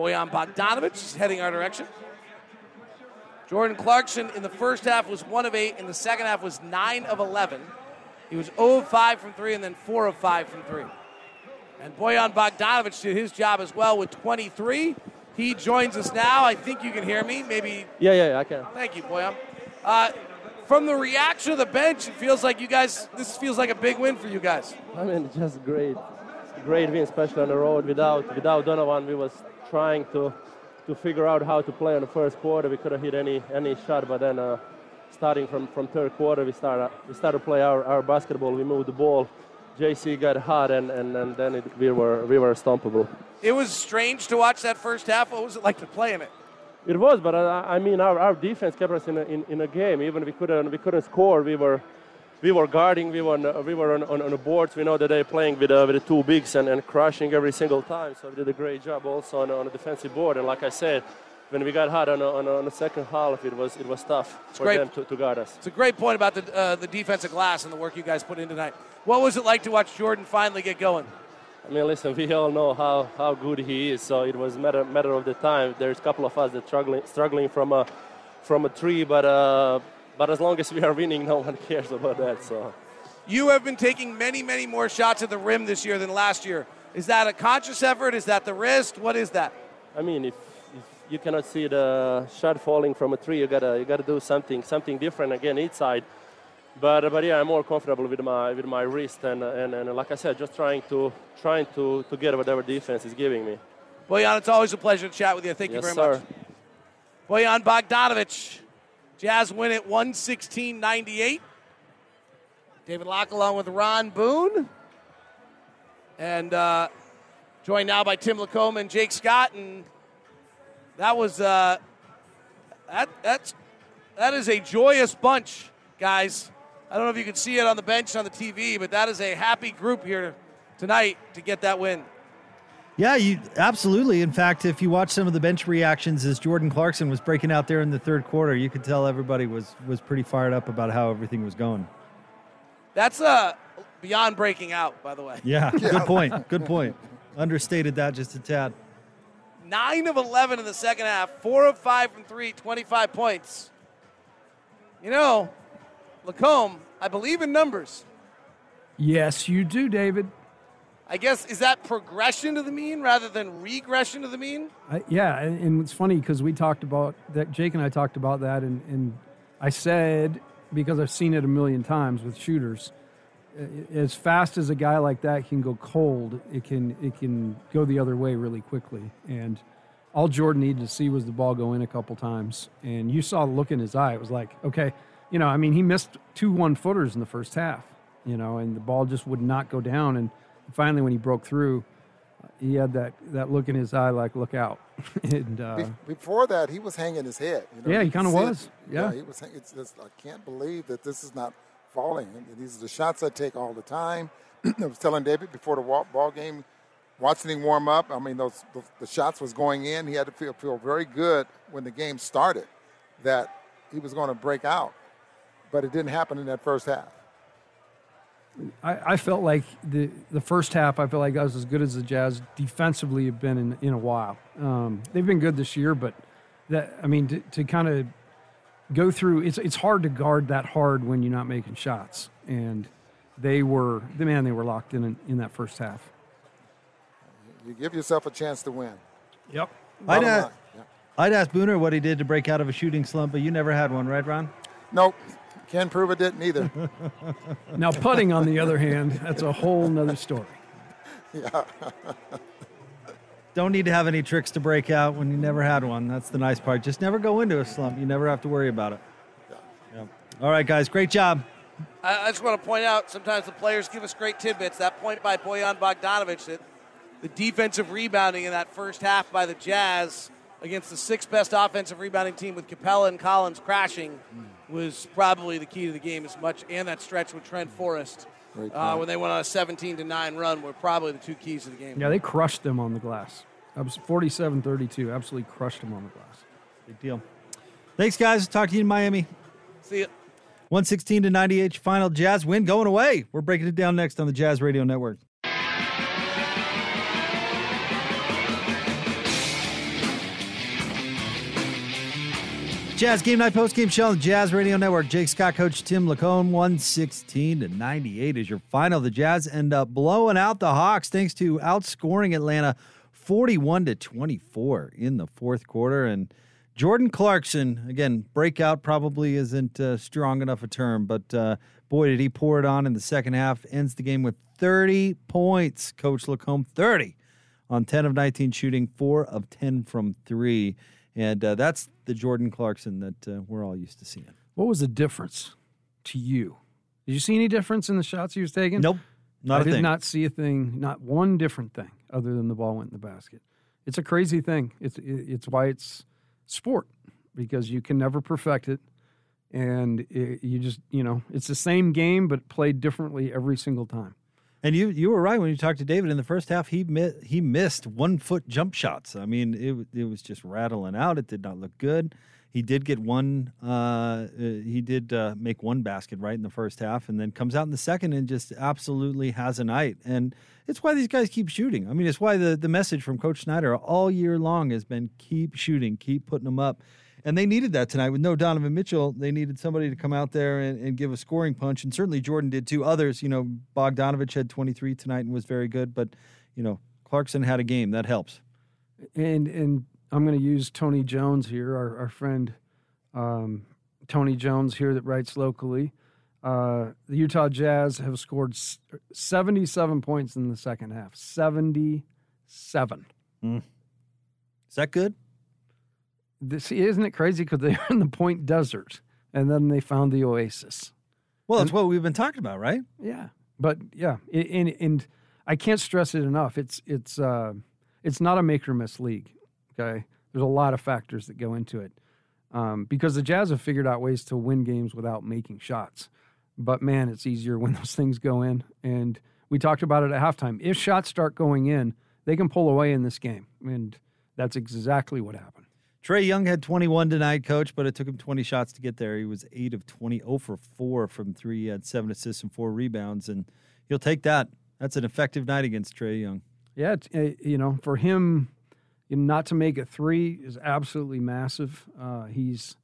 Bojan Bogdanovic is heading our direction. Jordan Clarkson in the first half was 1 of 8, in the second half was 9 of 11. He was 0 of 5 from 3 and then 4 of 5 from 3. And Bojan Bogdanovic did his job as well with 23. He joins us now. I think you can hear me. Maybe. Yeah, yeah, yeah I can. Thank you, Bojan. Uh, from the reaction of the bench, it feels like you guys, this feels like a big win for you guys. I mean, just great. Great win, especially on the road. Without, without Donovan, we was trying to to figure out how to play in the first quarter. We couldn't hit any any shot, but then uh, starting from, from third quarter, we started we started to play our, our basketball. We moved the ball. JC got hot, and, and, and then it, we were we were stompable. It was strange to watch that first half. What was it like to play in it? It was, but I, I mean, our, our defense kept us in a, in, in a game. Even we couldn't we couldn't score, we were we were guarding, we were on, we were on, on, on the boards. We know that they're playing with, uh, with the two bigs and, and crushing every single time. So we did a great job also on, on the defensive board. And like I said, when we got hot on, on, on the second half, it was it was tough it's for great. them to, to guard us. It's a great point about the uh, the defensive glass and the work you guys put in tonight. What was it like to watch Jordan finally get going? I mean, listen, we all know how, how good he is, so it was matter matter of the time. There's a couple of us that struggling struggling from a from a tree, but uh, but as long as we are winning, no one cares about that. So. You have been taking many, many more shots at the rim this year than last year. Is that a conscious effort? Is that the wrist? What is that? I mean, if, if you cannot see the shot falling from a tree, you gotta you gotta do something something different again each side. But but yeah, I'm more comfortable with my with my wrist and and, and like I said, just trying to trying to to get whatever defense is giving me. Bojan, it's always a pleasure to chat with you. Thank yes, you very sir. much. Bojan Bogdanovic, Jazz win it 116 98. David Locke along with Ron Boone. And uh, joined now by Tim LaComb and Jake Scott. And that was uh, that that's that is a joyous bunch, guys. I don't know if you can see it on the bench on the TV, but that is a happy group here tonight to get that win. Yeah, you absolutely. In fact, if you watch some of the bench reactions as Jordan Clarkson was breaking out there in the third quarter, you could tell everybody was was pretty fired up about how everything was going. That's uh beyond breaking out, by the way. Yeah, good point. Good point. Understated that just a tad. 9 of 11 in the second half, 4 of 5 from 3, 25 points. You know, LaComb, I believe in numbers. Yes, you do, David. I guess is that progression to the mean rather than regression to the mean? Uh, yeah, and, and, it's funny because we talked about that. Jake and I talked about that, and, and I said because I've seen it a million times with shooters. As fast as a guy like that can go cold, it can it can go the other way really quickly. And all Jordan needed to see was the ball go in a couple times, and you saw the look in his eye. It was like, okay, you know, I mean, he missed two one footers in the first half, you know, and the ball just would not go down. And finally, when he broke through, he had that, that look in his eye, like "look out." and uh, before that, he was hanging his head. You know, yeah, he kind of was. Yeah. yeah. he was. It's just I can't believe that this is not falling. These are the shots I take all the time. I was telling David before the ball game, watching him warm up. I mean, those the, the shots was going in. He had to feel feel very good when the game started that he was going to break out, but it didn't happen in that first half. I, I, felt like the the first half. I felt like I was as good as the Jazz defensively have been in, in a while. Um, they've been good this year, but that I mean to, to kind of go through. It's it's hard to guard that hard when you're not making shots, and they were the man. They were locked in in, in that first half. You give yourself a chance to win. Yep. I'd, ask, yeah. I'd ask Booner what he did to break out of a shooting slump, but you never had one, right, Ron? Nope. Ken prove it didn't either. now, putting, on the other hand, that's a whole nother story. Yeah. Don't need to have any tricks to break out when you never had one. That's the nice part. Just never go into a slump. You never have to worry about it. Yeah. yeah. All right, guys. Great job. I, I just want to point out sometimes the players give us great tidbits. That point by Bojan Bogdanovic that the defensive rebounding in that first half by the Jazz against the sixth best offensive rebounding team with Capela and Collins crashing. Mm was probably the key to the game as much, and that stretch with Trent Forrest uh, when they went on a 17 to 9 run were probably the two keys to the game. Yeah, they crushed them on the glass. That was 47 32. Absolutely crushed them on the glass. Big deal. Thanks, guys. Talk to you in Miami. See ya. 116 to 98 final Jazz win going away. We're breaking it down next on the Jazz Radio Network. Jazz Game Night Post Game Show on the Jazz Radio Network. Jake Scott, Coach Tim LaComb, 116 to 98 is your final. The Jazz end up blowing out the Hawks thanks to outscoring Atlanta 41 to 24 in the fourth quarter. And Jordan Clarkson, again, breakout probably isn't uh, strong enough a term, but uh, boy, did he pour it on in the second half. Ends the game with 30 points. Coach LaComb, 30 on 10 of 19 shooting, 4 of 10 from 3. And uh, that's the Jordan Clarkson that uh, we're all used to seeing. What was the difference to you? Did you see any difference in the shots he was taking? Nope. Not I did thing. not see a thing, not one different thing, other than the ball went in the basket. It's a crazy thing. It's it's why it's sport because you can never perfect it, and it, you just you know it's the same game but played differently every single time. And you you were right when you talked to David in the first half. He mi- he missed one foot jump shots. I mean, it it was just rattling out. It did not look good. He did get one. Uh, uh, he did uh, make one basket right in the first half, and then comes out in the second and just absolutely has a night. And it's why these guys keep shooting. I mean, it's why the the message from Coach Snyder all year long has been keep shooting, keep putting them up. And they needed that tonight with no Donovan Mitchell. They needed somebody to come out there and, and give a scoring punch. And certainly Jordan did too. Others, you know, Bogdanovic had 23 tonight and was very good. But, you know, Clarkson had a game. That helps. And and I'm going to use Tony Jones here, our, our friend um, Tony Jones here that writes locally. Uh, the Utah Jazz have scored 77 points in the second half. 77. Is that good? This, isn't it crazy? Because they're in the Point Desert, and then they found the Oasis. Well, it's what we've been talking about, right? Yeah, but yeah, and and I can't stress it enough. It's it's uh, it's not a make or miss league. Okay, there's a lot of factors that go into it um, because the Jazz have figured out ways to win games without making shots. But man, it's easier when those things go in. And we talked about it at halftime. If shots start going in, they can pull away in this game, and that's exactly what happened. Trae Young had 21 tonight, coach, but it took him 20 shots to get there. He was 8 of 20, 0 for 4 from 3. He had 7 assists and 4 rebounds, and he'll take that. That's an effective night against Trae Young. Yeah, uh, you know, for him, not to make a three is absolutely massive. Uh, he's,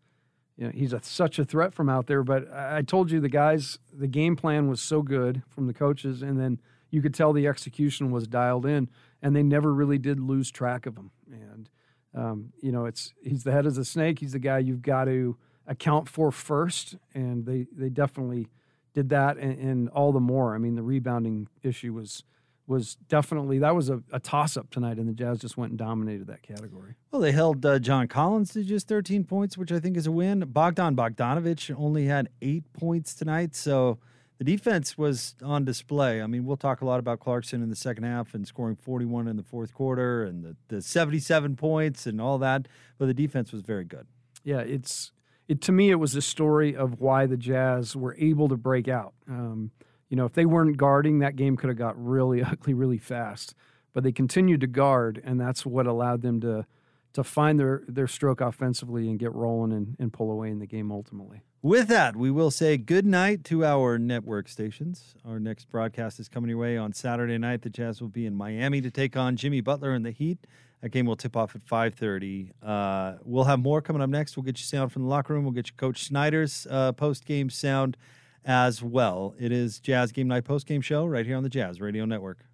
you know, he's a, such a threat from out there. But I I told you the guys, the game plan was so good from the coaches, and then you could tell the execution was dialed in, and they never really did lose track of him. And um, you know, it's he's the head of the snake. He's the guy you've got to account for first, and they they definitely did that, and, and all the more. I mean, the rebounding issue was was definitely that was a, a toss up tonight, and the Jazz just went and dominated that category. Well, they held uh, John Collins to just 13 points, which I think is a win. Bogdan Bogdanovic only had eight points tonight, so the defense was on display. I mean, we'll talk a lot about Clarkson in the second half and scoring 41 in the fourth quarter and the, the 77 points and all that, but the defense was very good. Yeah, it's it to me. It was a story of why the Jazz were able to break out. Um, you know, if they weren't guarding, that game could have got really ugly really fast. But they continued to guard, and that's what allowed them to to find their their stroke offensively and get rolling and, and pull away in the game ultimately. With that, we will say good night to our network stations. Our next broadcast is coming your way on Saturday night. The Jazz will be in Miami to take on Jimmy Butler and the Heat. That game will tip off at 5:30. Uh, we'll have more coming up next. We'll get you sound from the locker room. We'll get you Coach Snyder's uh, post-game sound as well. It is Jazz Game Night post-game show right here on the Jazz Radio Network.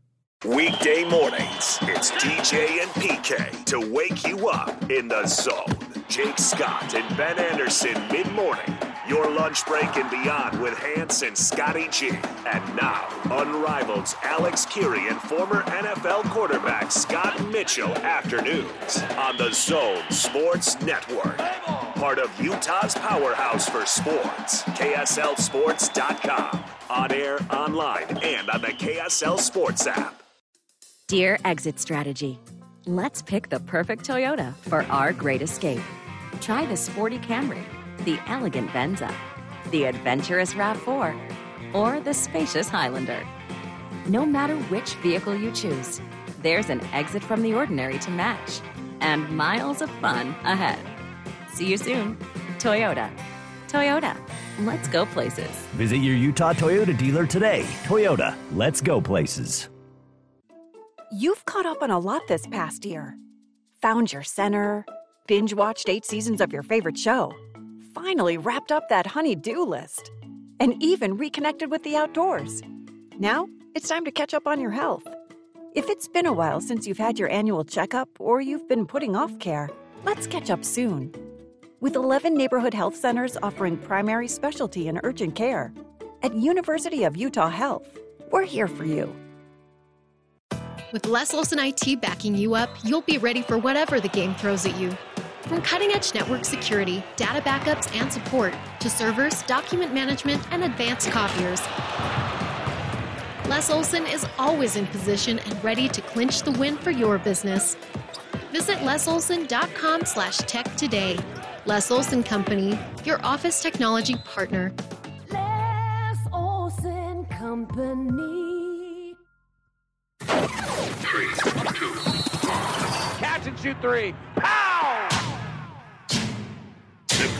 Weekday mornings, it's DJ and PK to wake you up in the zone. Jake Scott and Ben Anderson mid morning. Your lunch break and beyond with Hans and Scotty G. And now, Unrivaled Alex Kirry and former NFL quarterback Scott Mitchell afternoons on the Zone Sports Network. Part of Utah's powerhouse for sports, KSLSports.com. On air, online, and on the KSL Sports app. Dear Exit Strategy, let's pick the perfect Toyota for our great escape. Try the sporty Camry, the elegant Venza, the adventurous RAV4, or the spacious Highlander. No matter which vehicle you choose, there's an exit from the ordinary to match and miles of fun ahead. See you soon. Toyota. Toyota. Let's go places. Visit your Utah Toyota dealer today. Toyota, let's go places. You've caught up on a lot this past year. Found your center, binge watched eight seasons of your favorite show. Finally wrapped up that honey-do list and even reconnected with the outdoors. Now it's time to catch up on your health. If it's been a while since you've had your annual checkup or you've been putting off care, let's catch up soon. With 11 neighborhood health centers offering primary specialty and urgent care, at University of Utah Health, we're here for you. With Les Olson IT backing you up, you'll be ready for whatever the game throws at you. From cutting edge network security, data backups, and support to servers, document management, and advanced copiers. Les Olson is always in position and ready to clinch the win for your business. Visit lesolson.com slash tech today. Les Olson Company, your office technology partner. Les Olson Company. Three, two, one. Catch and shoot three. Pow!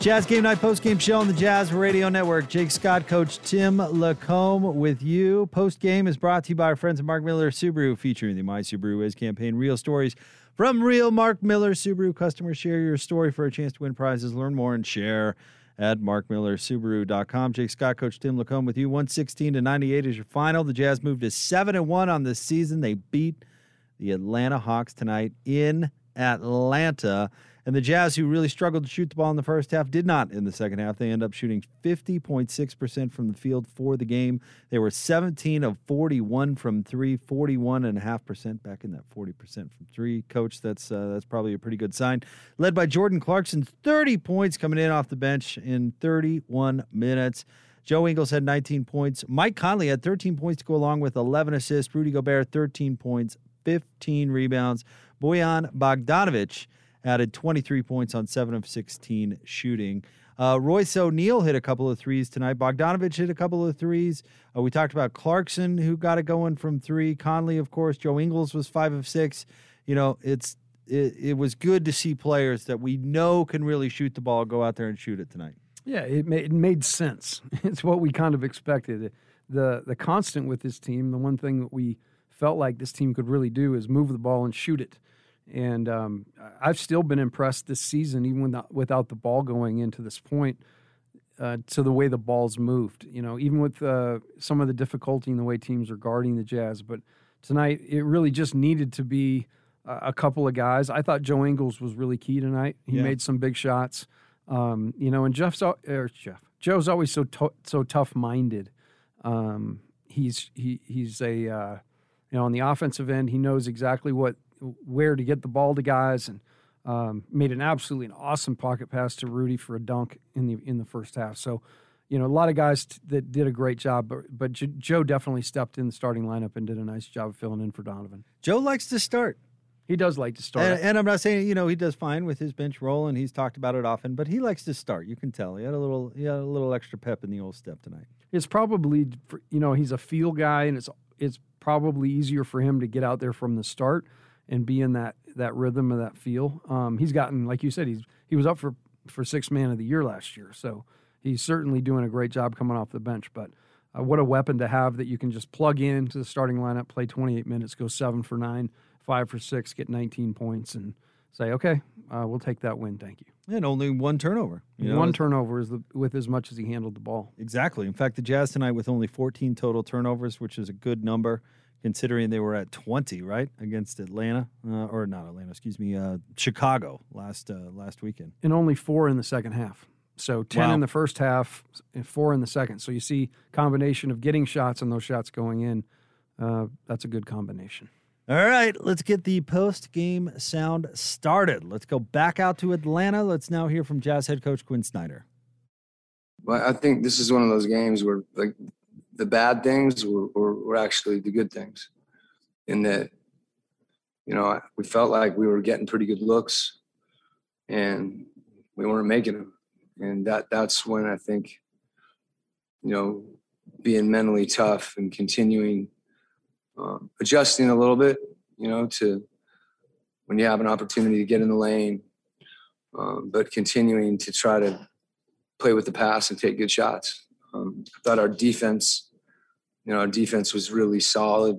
Jazz Game Night Post Game Show on the Jazz Radio Network. Jake Scott, Coach Tim LaComb with you. Post Game is brought to you by our friends at Mark Miller Subaru, featuring the My Subaru Is campaign. Real stories from real Mark Miller Subaru customers. Share your story for a chance to win prizes. Learn more and share at markmillersubaru.com. Jake Scott, Coach Tim LaComb with you. 116 to 98 is your final. The Jazz moved to 7 and 1 on this season. They beat the Atlanta Hawks tonight in Atlanta. And the Jazz, who really struggled to shoot the ball in the first half, did not in the second half. They end up shooting 50.6% from the field for the game. They were 17 of 41 from three, 41.5% back in that 40% from three. Coach, that's uh, that's probably a pretty good sign. Led by Jordan Clarkson, 30 points coming in off the bench in 31 minutes. Joe Ingles had 19 points. Mike Conley had 13 points to go along with 11 assists. Rudy Gobert, 13 points, 15 rebounds. Bojan Bogdanovic added 23 points on 7 of 16 shooting. Uh, Royce O'Neale hit a couple of threes tonight. Bogdanovic hit a couple of threes. Uh, we talked about Clarkson, who got it going from three. Conley, of course. Joe Ingles was five of six. You know, it's it, it was good to see players that we know can really shoot the ball go out there and shoot it tonight. Yeah, it made, it made sense. It's what we kind of expected. The the constant with this team, the one thing that we felt like this team could really do is move the ball and shoot it. And um, I've still been impressed this season, even without, without the ball going into this point, uh, to the way the ball's moved. You know, even with uh, some of the difficulty in the way teams are guarding the Jazz. But tonight, it really just needed to be a couple of guys. I thought Joe Ingles was really key tonight. He yeah. made some big shots. Um, you know, and Jeff's or Jeff Joe's always so to, so tough minded. Um, he's he he's a uh, you know on the offensive end he knows exactly what where to get the ball to guys and um, made an absolutely an awesome pocket pass to Rudy for a dunk in the in the first half. So, you know, a lot of guys t- that did a great job, but but J- Joe definitely stepped in the starting lineup and did a nice job filling in for Donovan. Joe likes to start. He does like to start, and, and, I'm not saying you know he does fine with his bench role, and he's talked about it often. But he likes to start. You can tell he had a little he had a little extra pep in the old step tonight. It's probably you know he's a feel guy, and it's it's probably easier for him to get out there from the start and be in that that rhythm of that feel. Um, he's gotten, like you said, he's he was up for for six man of the year last year, so he's certainly doing a great job coming off the bench. But uh, what a weapon to have that you can just plug into the starting lineup, play 28 minutes, go seven for nine, five for six, get 19 points, and say, okay, uh, we'll take that win. Thank you. And only one turnover. You know, one turnover is the, with as much as he handled the ball. Exactly. In fact, the Jazz tonight with only 14 total turnovers, which is a good number considering they were at 20 right against Atlanta uh, or not Atlanta excuse me uh, Chicago last uh, last weekend. And only four in the second half. So 10 wow. in the first half and four in the second. So you see combination of getting shots and those shots going in uh, that's a good combination. All right let's get the post game sound started. Let's go back out to Atlanta. Let's now hear from Jazz head coach Quin Snyder. Well, I think this is one of those games where like the bad things were, were, were actually the good things in that you know we felt like we were getting pretty good looks and we weren't making them and that that's when i think you know being mentally tough and continuing um, adjusting a little bit you know, to when you have an opportunity to get in the lane, um, but continuing to try to play with the pass and take good shots. Um, I thought our defense, you know, our defense was really solid,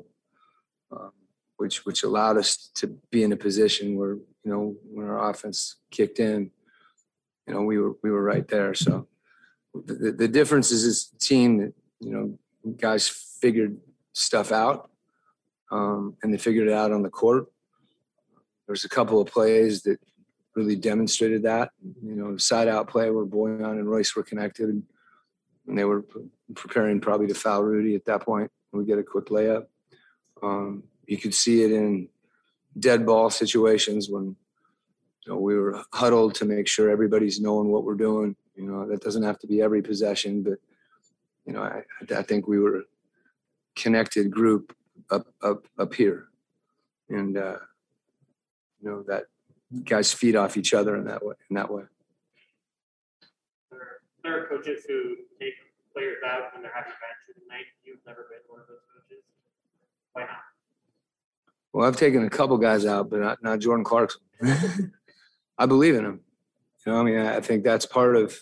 um, which which allowed us to be in a position where you know when our offense kicked in, you know, we were we were right there. So the, the difference is this team that you know guys figured stuff out, um, and they figured it out on the court. There's a couple of plays that really demonstrated that. You know, side out play where Bojan and Royce were connected, and, and they were preparing probably to foul Rudy at that point. We get a quick layup. Um, you could see it in dead ball situations when you know we were huddled to make sure everybody's knowing what we're doing. You know, that doesn't have to be every possession, but you know, I, I think we were connected group up up up here, and uh, you know that guys feed off each other in that way. In that way. There are coaches who take players out when they're having a matches tonight. You've never been one of those coaches. Why not? Well, I've taken a couple guys out, but not, not Jordan Clarkson. I believe in him. You know, I mean, I think that's part of,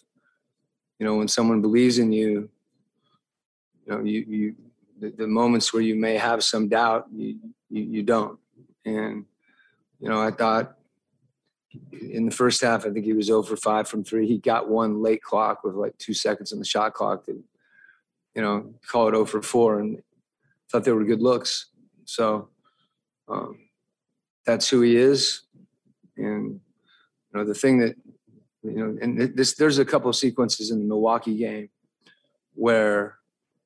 you know, when someone believes in you, you know, you, you, the, the moments where you may have some doubt, you, you, you don't. And, you know, I thought in the first half, I think he was over five from three. He got one late clock with like two seconds on the shot clock that, you know, call it over four and thought they were good looks. So, um, that's who he is. And, you know, the thing that, you know, and this, there's a couple sequences in the Milwaukee game where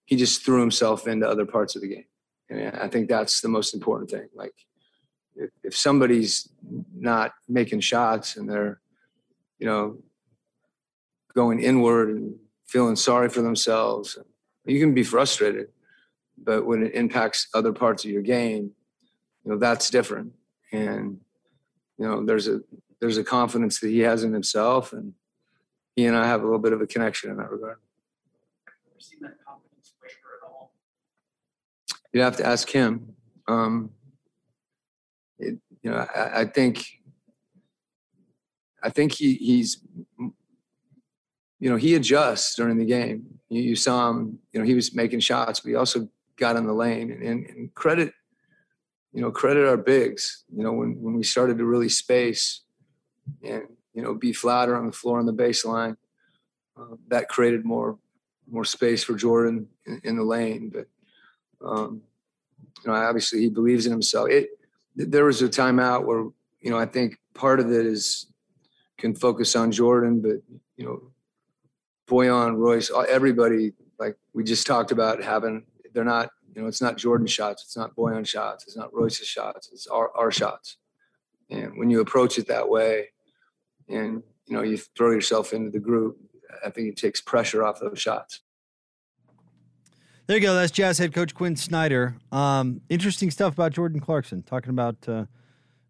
he just threw himself into other parts of the game. And I think that's the most important thing. Like, if, if somebody's not making shots and they're, you know, going inward and feeling sorry for themselves, you can be frustrated. But when it impacts other parts of your game, you know that's different. And you know there's a there's a confidence that he has in himself and he and i have a little bit of a connection in that regard. You'd have to ask him. Um you know I, I think i think he he's you know he adjusts during the game you, you saw him you know he was making shots but he also got in the lane and, and, credit you know, credit our bigs. You know, when when we started to really space and you know be flatter on the floor on the baseline, uh, that created more more space for Jordan in, in the lane. But um, you know, obviously he believes in himself. It there was a timeout where you know I think part of it is can focus on Jordan, but you know, Bojan, Royce, everybody like we just talked about having they're not you know, it's not Jordan shots, it's not Bojan shots, it's not Royce's shots, it's our, our shots. And when you approach it that way, and you know, you throw yourself into the group, I think it takes pressure off those shots. There you go. That's Jazz head coach Quin Snyder. Um, interesting stuff about Jordan Clarkson. Talking about uh,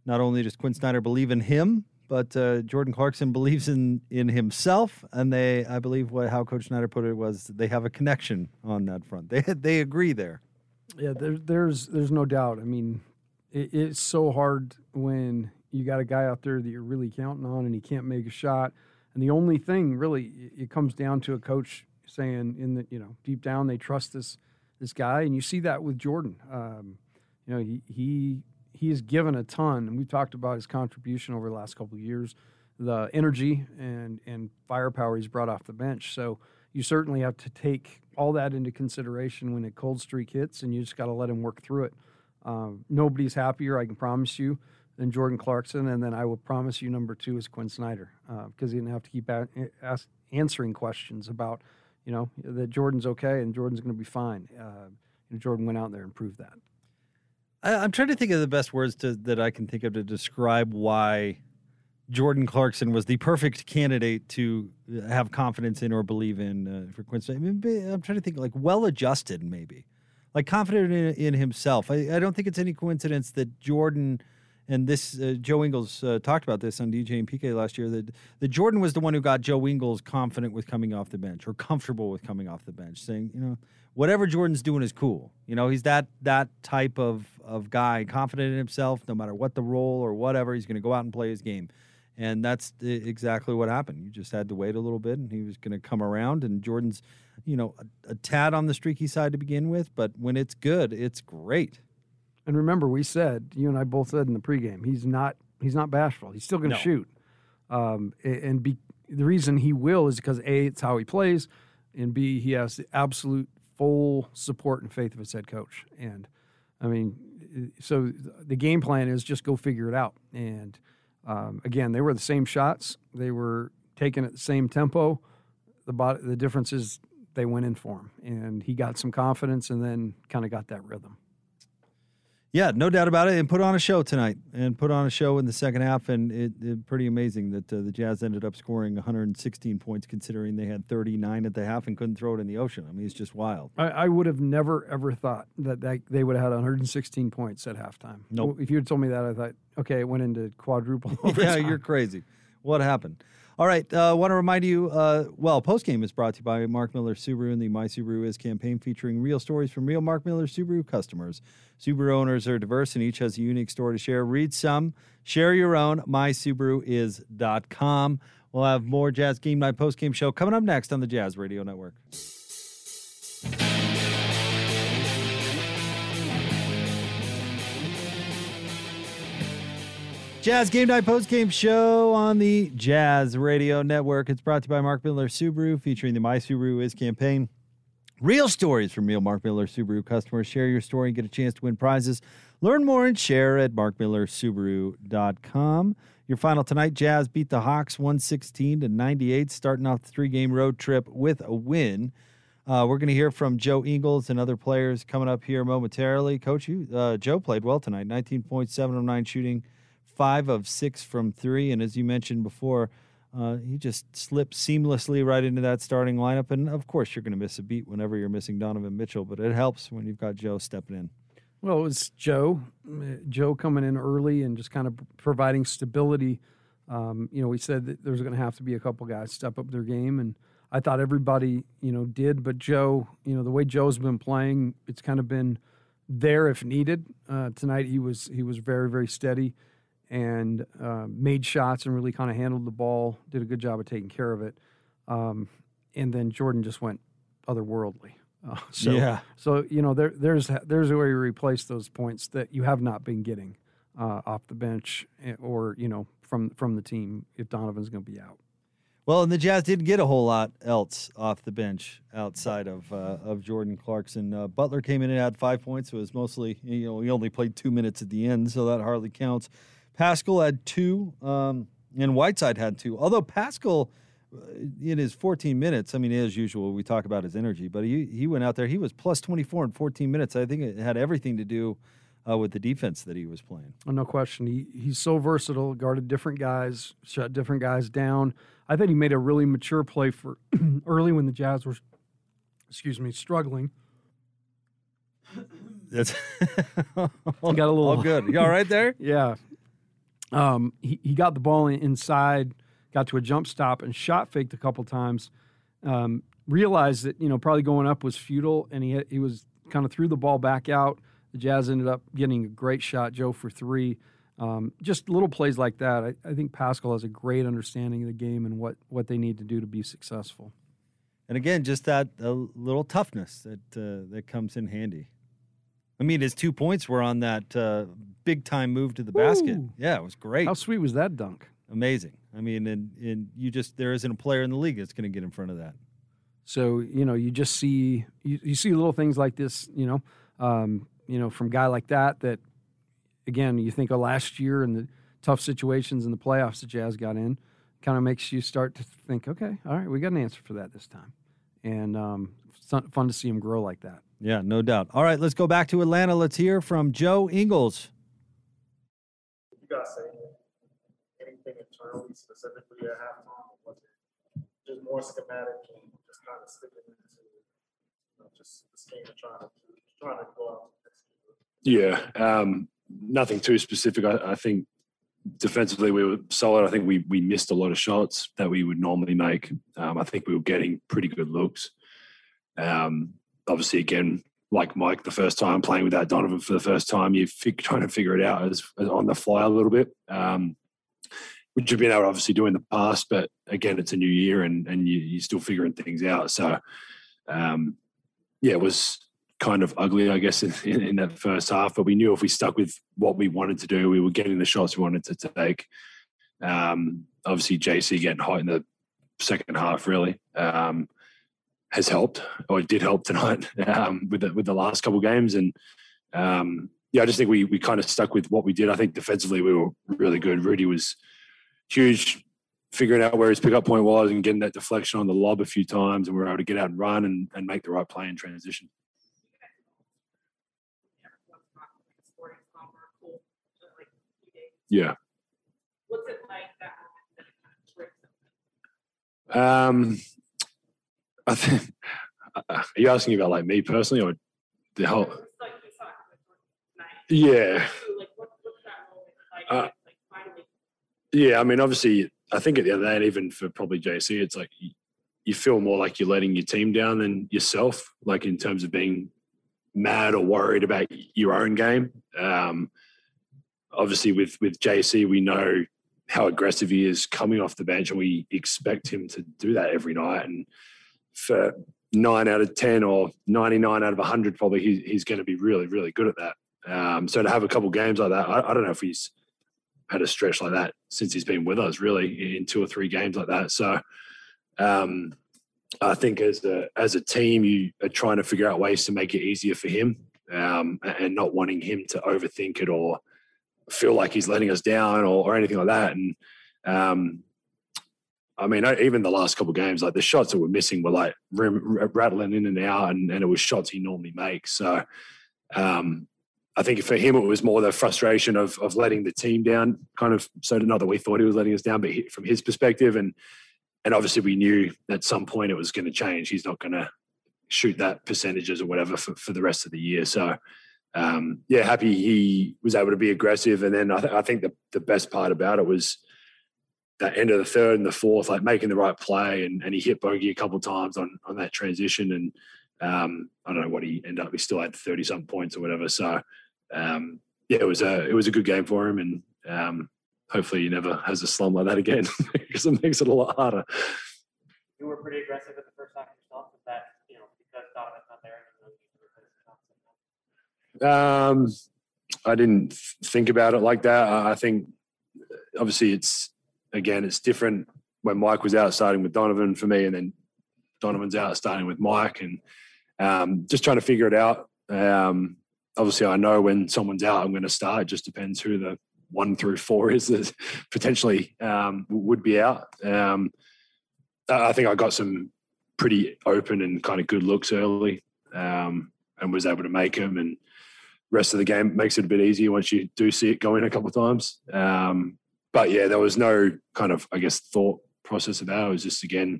not only does Quin Snyder believe in him, but uh, Jordan Clarkson believes in in himself, and they, I believe, what how Coach Snyder put it was they have a connection on that front. They they agree there. Yeah, there, there's there's no doubt. I mean, it, it's so hard when you got a guy out there that you're really counting on and he can't make a shot. And the only thing really it comes down to a coach saying in the you know deep down they trust this this guy, and you see that with Jordan. Um, you know he he he has given a ton, and we've talked about his contribution over the last couple of years, the energy and and firepower he's brought off the bench. So you certainly have to take all that into consideration when a cold streak hits, and you just got to let him work through it. Um, nobody's happier, I can promise you, than Jordan Clarkson, and then I will promise you number two is Quin Snyder because uh, he didn't have to keep a- ask, answering questions about, you know, that Jordan's okay and Jordan's going to be fine. Uh, and Jordan went out there and proved that. I, am trying to think of the best words to, that I can think of to describe why Jordan Clarkson was the perfect candidate to have confidence in or believe in uh, for Quin. I mean, I'm trying to think like well adjusted, maybe like confident in, in himself. I, I, don't think it's any coincidence that Jordan and this uh, Joe Ingles uh, talked about this on DJ and PK last year that that Jordan was the one who got Joe Ingles confident with coming off the bench or comfortable with coming off the bench, saying, you know, whatever Jordan's doing is cool. You know, he's that that type of of guy, confident in himself, no matter what the role or whatever, he's going to go out and play his game. And that's exactly what happened. You just had to wait a little bit, and he was going to come around. And Jordan's, you know, a, a tad on the streaky side to begin with, but when it's good, it's great. And remember, we said you and I both said in the pregame he's not he's not bashful. He's still going to No. shoot. Um, and be, the reason he will is because a it's how he plays, and b he has the absolute full support and faith of his head coach. And I mean, so the game plan is just go figure it out. And um, again, they were the same shots. They were taken at the same tempo. The bot- the difference is they went in for him, and he got some confidence, and then kind of got that rhythm. Yeah, no doubt about it. And put on a show tonight, and put on a show in the second half, and it, it pretty amazing that uh, the Jazz ended up scoring 116 points, considering they had 39 at the half and couldn't throw it in the ocean. I mean, it's just wild. I, I would have never ever thought that, that they would have had 116 points at halftime. Nope. If you had told me that, I thought, okay, it went into quadruple. yeah, you're crazy. What happened? All right, uh, want to remind you. Uh, well, postgame is brought to you by Mark Miller Subaru and the My Subaru Is campaign, featuring real stories from real Mark Miller Subaru customers. Subaru owners are diverse and each has a unique story to share. Read some, share your own. MySubaruIs.com. We'll have more Jazz Game Night postgame show coming up next on the Jazz Radio Network. Jazz Game Night Post Game Show on the Jazz Radio Network. It's brought to you by Mark Miller Subaru, featuring the My Subaru Is campaign. Real stories from real Mark Miller Subaru customers. Share your story and get a chance to win prizes. Learn more and share at markmillersubaru.com. Your final tonight, Jazz beat the Hawks 116 to 98, starting off the three game road trip with a win. Uh, we're going to hear from Joe Ingles and other players coming up here momentarily. Coach, you, uh, Joe played well tonight 19 points, 7 of 9 shooting, 5 of 6 from 3. And as you mentioned before, uh, he just slipped seamlessly right into that starting lineup. And of course, you're going to miss a beat whenever you're missing Donovan Mitchell, but it helps when you've got Joe stepping in. Well, it was Joe, uh, Joe coming in early and just kind of providing stability. Um, you know, we said that there's going to have to be a couple guys step up their game, and I thought everybody, you know, did. But Joe, you know, the way Joe's been playing, it's kind of been there if needed. Uh, tonight he was he was very very steady and uh, made shots and really kind of handled the ball. Did a good job of taking care of it. Um, and then Jordan just went otherworldly. Uh, so, Yeah. So you know there there's there's a way to replace those points that you have not been getting uh, off the bench eh, or you know from from the team if Donovan's going to be out. Well, and the Jazz didn't get a whole lot else off the bench outside of uh, of Jordan Clarkson. Uh, Butler came in and had five points. It was mostly, you know, he only played two minutes at the end, so that hardly counts. Paschall had two, um, and Whiteside had two. Although Paschall, uh, in his 14 minutes, I mean, as usual, we talk about his energy, but he he went out there. He was plus 24 in 14 minutes. I think it had everything to do uh, with the defense that he was playing. Oh, no question. He he's so versatile. Guarded different guys, shut different guys down. I think he made a really mature play for early when the Jazz were, excuse me, struggling. That's got a little all good. You all right there? yeah. Um, he, he got the ball inside, got to a jump stop, and shot faked a couple times. Um, realized that you know probably going up was futile, and he he was kind of threw the ball back out. The Jazz ended up getting a great shot, Joe for three. Um, just little plays like that. I, I think Paschall has a great understanding of the game and what what they need to do to be successful. And again, just that uh, little toughness that uh, that comes in handy. I mean, his two points were on that uh, big time move to the basket. Woo. Yeah, it was great. How sweet was that dunk? Amazing. I mean, and, and you just there isn't a player in the league that's going to get in front of that. So you know, you just see you, you see little things like this. You know, um, you know, from a guy like that. That again, you think of last year and the tough situations in the playoffs the Jazz got in. Kind of makes you start to think, okay, all right, we got an answer for that this time, and um, fun to see him grow like that. Yeah, no doubt. All right, let's go back to Atlanta. Let's hear from Joe Ingles. You guys say anything internally specifically at halftime, or was it just more schematic and just kind of sticking into, you know, just the scheme of trying to trying to go out? Yeah, um, nothing too specific. I, I think defensively we were solid. I think we we missed a lot of shots that we would normally make. Um, I think we were getting pretty good looks. Um, obviously, again, like Mike, the first time playing without Donovan for the first time, you're trying to figure it out as, as on the fly a little bit, um, which you've been able to obviously do in the past. But again, it's a new year and and you, you're still figuring things out. So, um, yeah, it was kind of ugly, I guess, in, in, that first half. But we knew if we stuck with what we wanted to do, we were getting the shots we wanted to take. Um, obviously, JC getting hot in the second half really um, has helped, or it did help tonight um, with the, with the last couple of games. And um, yeah, I just think we we kind of stuck with what we did. I think defensively we were really good. Rudy was huge. Figuring out where his pickup point was and getting that deflection on the lob a few times, and we were able to get out and run and, and make the right play in transition. Yeah. What's it like that Um, I think. Are you asking about like me personally or the whole? Yeah. Uh, yeah, I mean, obviously, I think at the end of the day, and even for probably JC, it's like you, you feel more like you're letting your team down than yourself, like in terms of being mad or worried about your own game. Um, obviously with with JC, we know how aggressive he is coming off the bench, and we expect him to do that every night. And for nine out of ten or ninety nine out of hundred, probably he, he's going to be really really good at that. Um, so to have a couple games like that, I, I, don't know if he's had a stretch like that since he's been with us, really, in two or three games like that. So. Um, I think as a as a team, you are trying to figure out ways to make it easier for him, um, and not wanting him to overthink it or feel like he's letting us down or, or anything like that. And um, I mean, even the last couple games, like the shots that were missing were like rattling in and out, and, and it was shots he normally makes. So um, I think for him, it was more the frustration of of letting the team down, kind of. So to not that we thought he was letting us down, but he, from his perspective, and and obviously we knew at some point it was going to change. He's not going to shoot that percentages or whatever for, for the rest of the year. So um, yeah, happy he was able to be aggressive. And then I, th- I think the, the best part about it was that end of the third and the fourth, like making the right play. And, and he hit bogey a couple times on, on that transition. And um, I don't know what he ended up. He still had 30 something points or whatever. So um, yeah, it was a, it was a good game for him. And um, hopefully he never has a slump like that again because it makes it a lot harder. You were pretty aggressive in the first half yourself. Is that, you know, because Donovan's not there? Um, I didn't think about it like that. I think obviously it's again it's different when Mike was out starting with Donovan for me, and then Donovan's out starting with Mike, and um, just trying to figure it out. Um, obviously, I know when someone's out, I'm going to start. It just depends who the one through four is that potentially um, would be out. Um, I think I got some pretty open and kind of good looks early, um, and was able to make them and rest of the game makes it a bit easier once you do see it go in a couple of times. Um, but yeah, there was no kind of, I guess, thought process about it. It was just, again,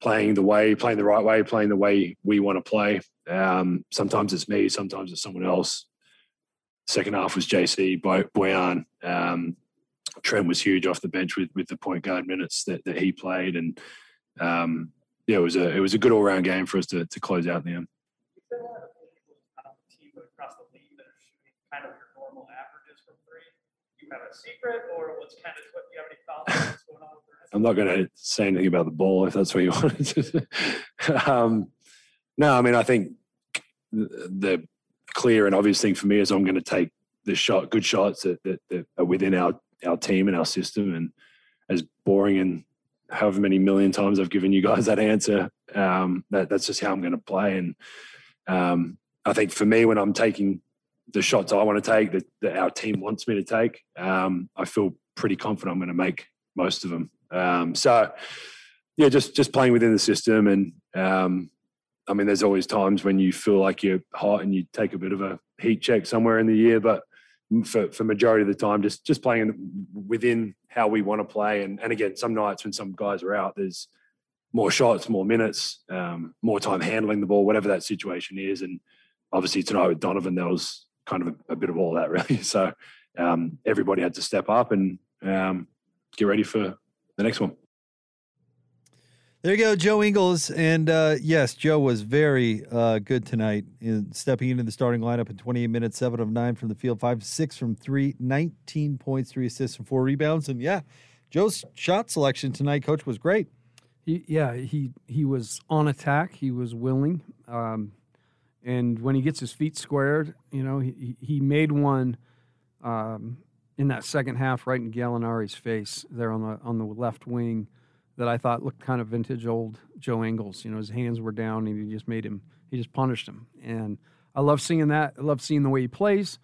playing the way, playing the right way, playing the way we want to play. Um, sometimes it's me, sometimes it's someone else. Second half was JC, Bojan. Um, Trent was huge off the bench with, with the point guard minutes that, that he played. And um, yeah, it was a, it was a good all round game for us to, to close out in the end. Have a secret, or what's kind of what you have any thoughts what's going on? I'm not going to say anything about the ball if that's what you wanted to. um, no, I mean I think the clear and obvious thing for me is I'm going to take the shot, good shots that, that, that are within our our team and our system, and as boring and however many million times I've given you guys that answer, um, that that's just how I'm going to play. And um, I think for me, when I'm taking the shots I want to take that, that our team wants me to take, um, I feel pretty confident I'm going to make most of them. Um, so yeah, just just playing within the system, and um, I mean, there's always times when you feel like you're hot and you take a bit of a heat check somewhere in the year, but for for majority of the time, just just playing within how we want to play, and and again, some nights when some guys are out, there's more shots, more minutes, um, more time handling the ball, whatever that situation is, and obviously tonight with Donovan, there was kind of a, a bit of all that, really. So um, everybody had to step up and um, get ready for the next one. There you go, Joe Ingles. And uh, yes, Joe was very uh, good tonight in stepping into the starting lineup in 28 minutes, 7 of 9 from the field, 5 6 from 3, 19 points, 3 assists, and 4 rebounds. And yeah, Joe's shot selection tonight, coach, was great. He, yeah, he he was on attack. He was willing, um, and when he gets his feet squared, you know, he he made one um, in that second half right in Gallinari's face there on the on the left wing that I thought looked kind of vintage old Joe Ingles. You know, his hands were down and he just made him. He just punished him, and I love seeing that. I love seeing the way he plays.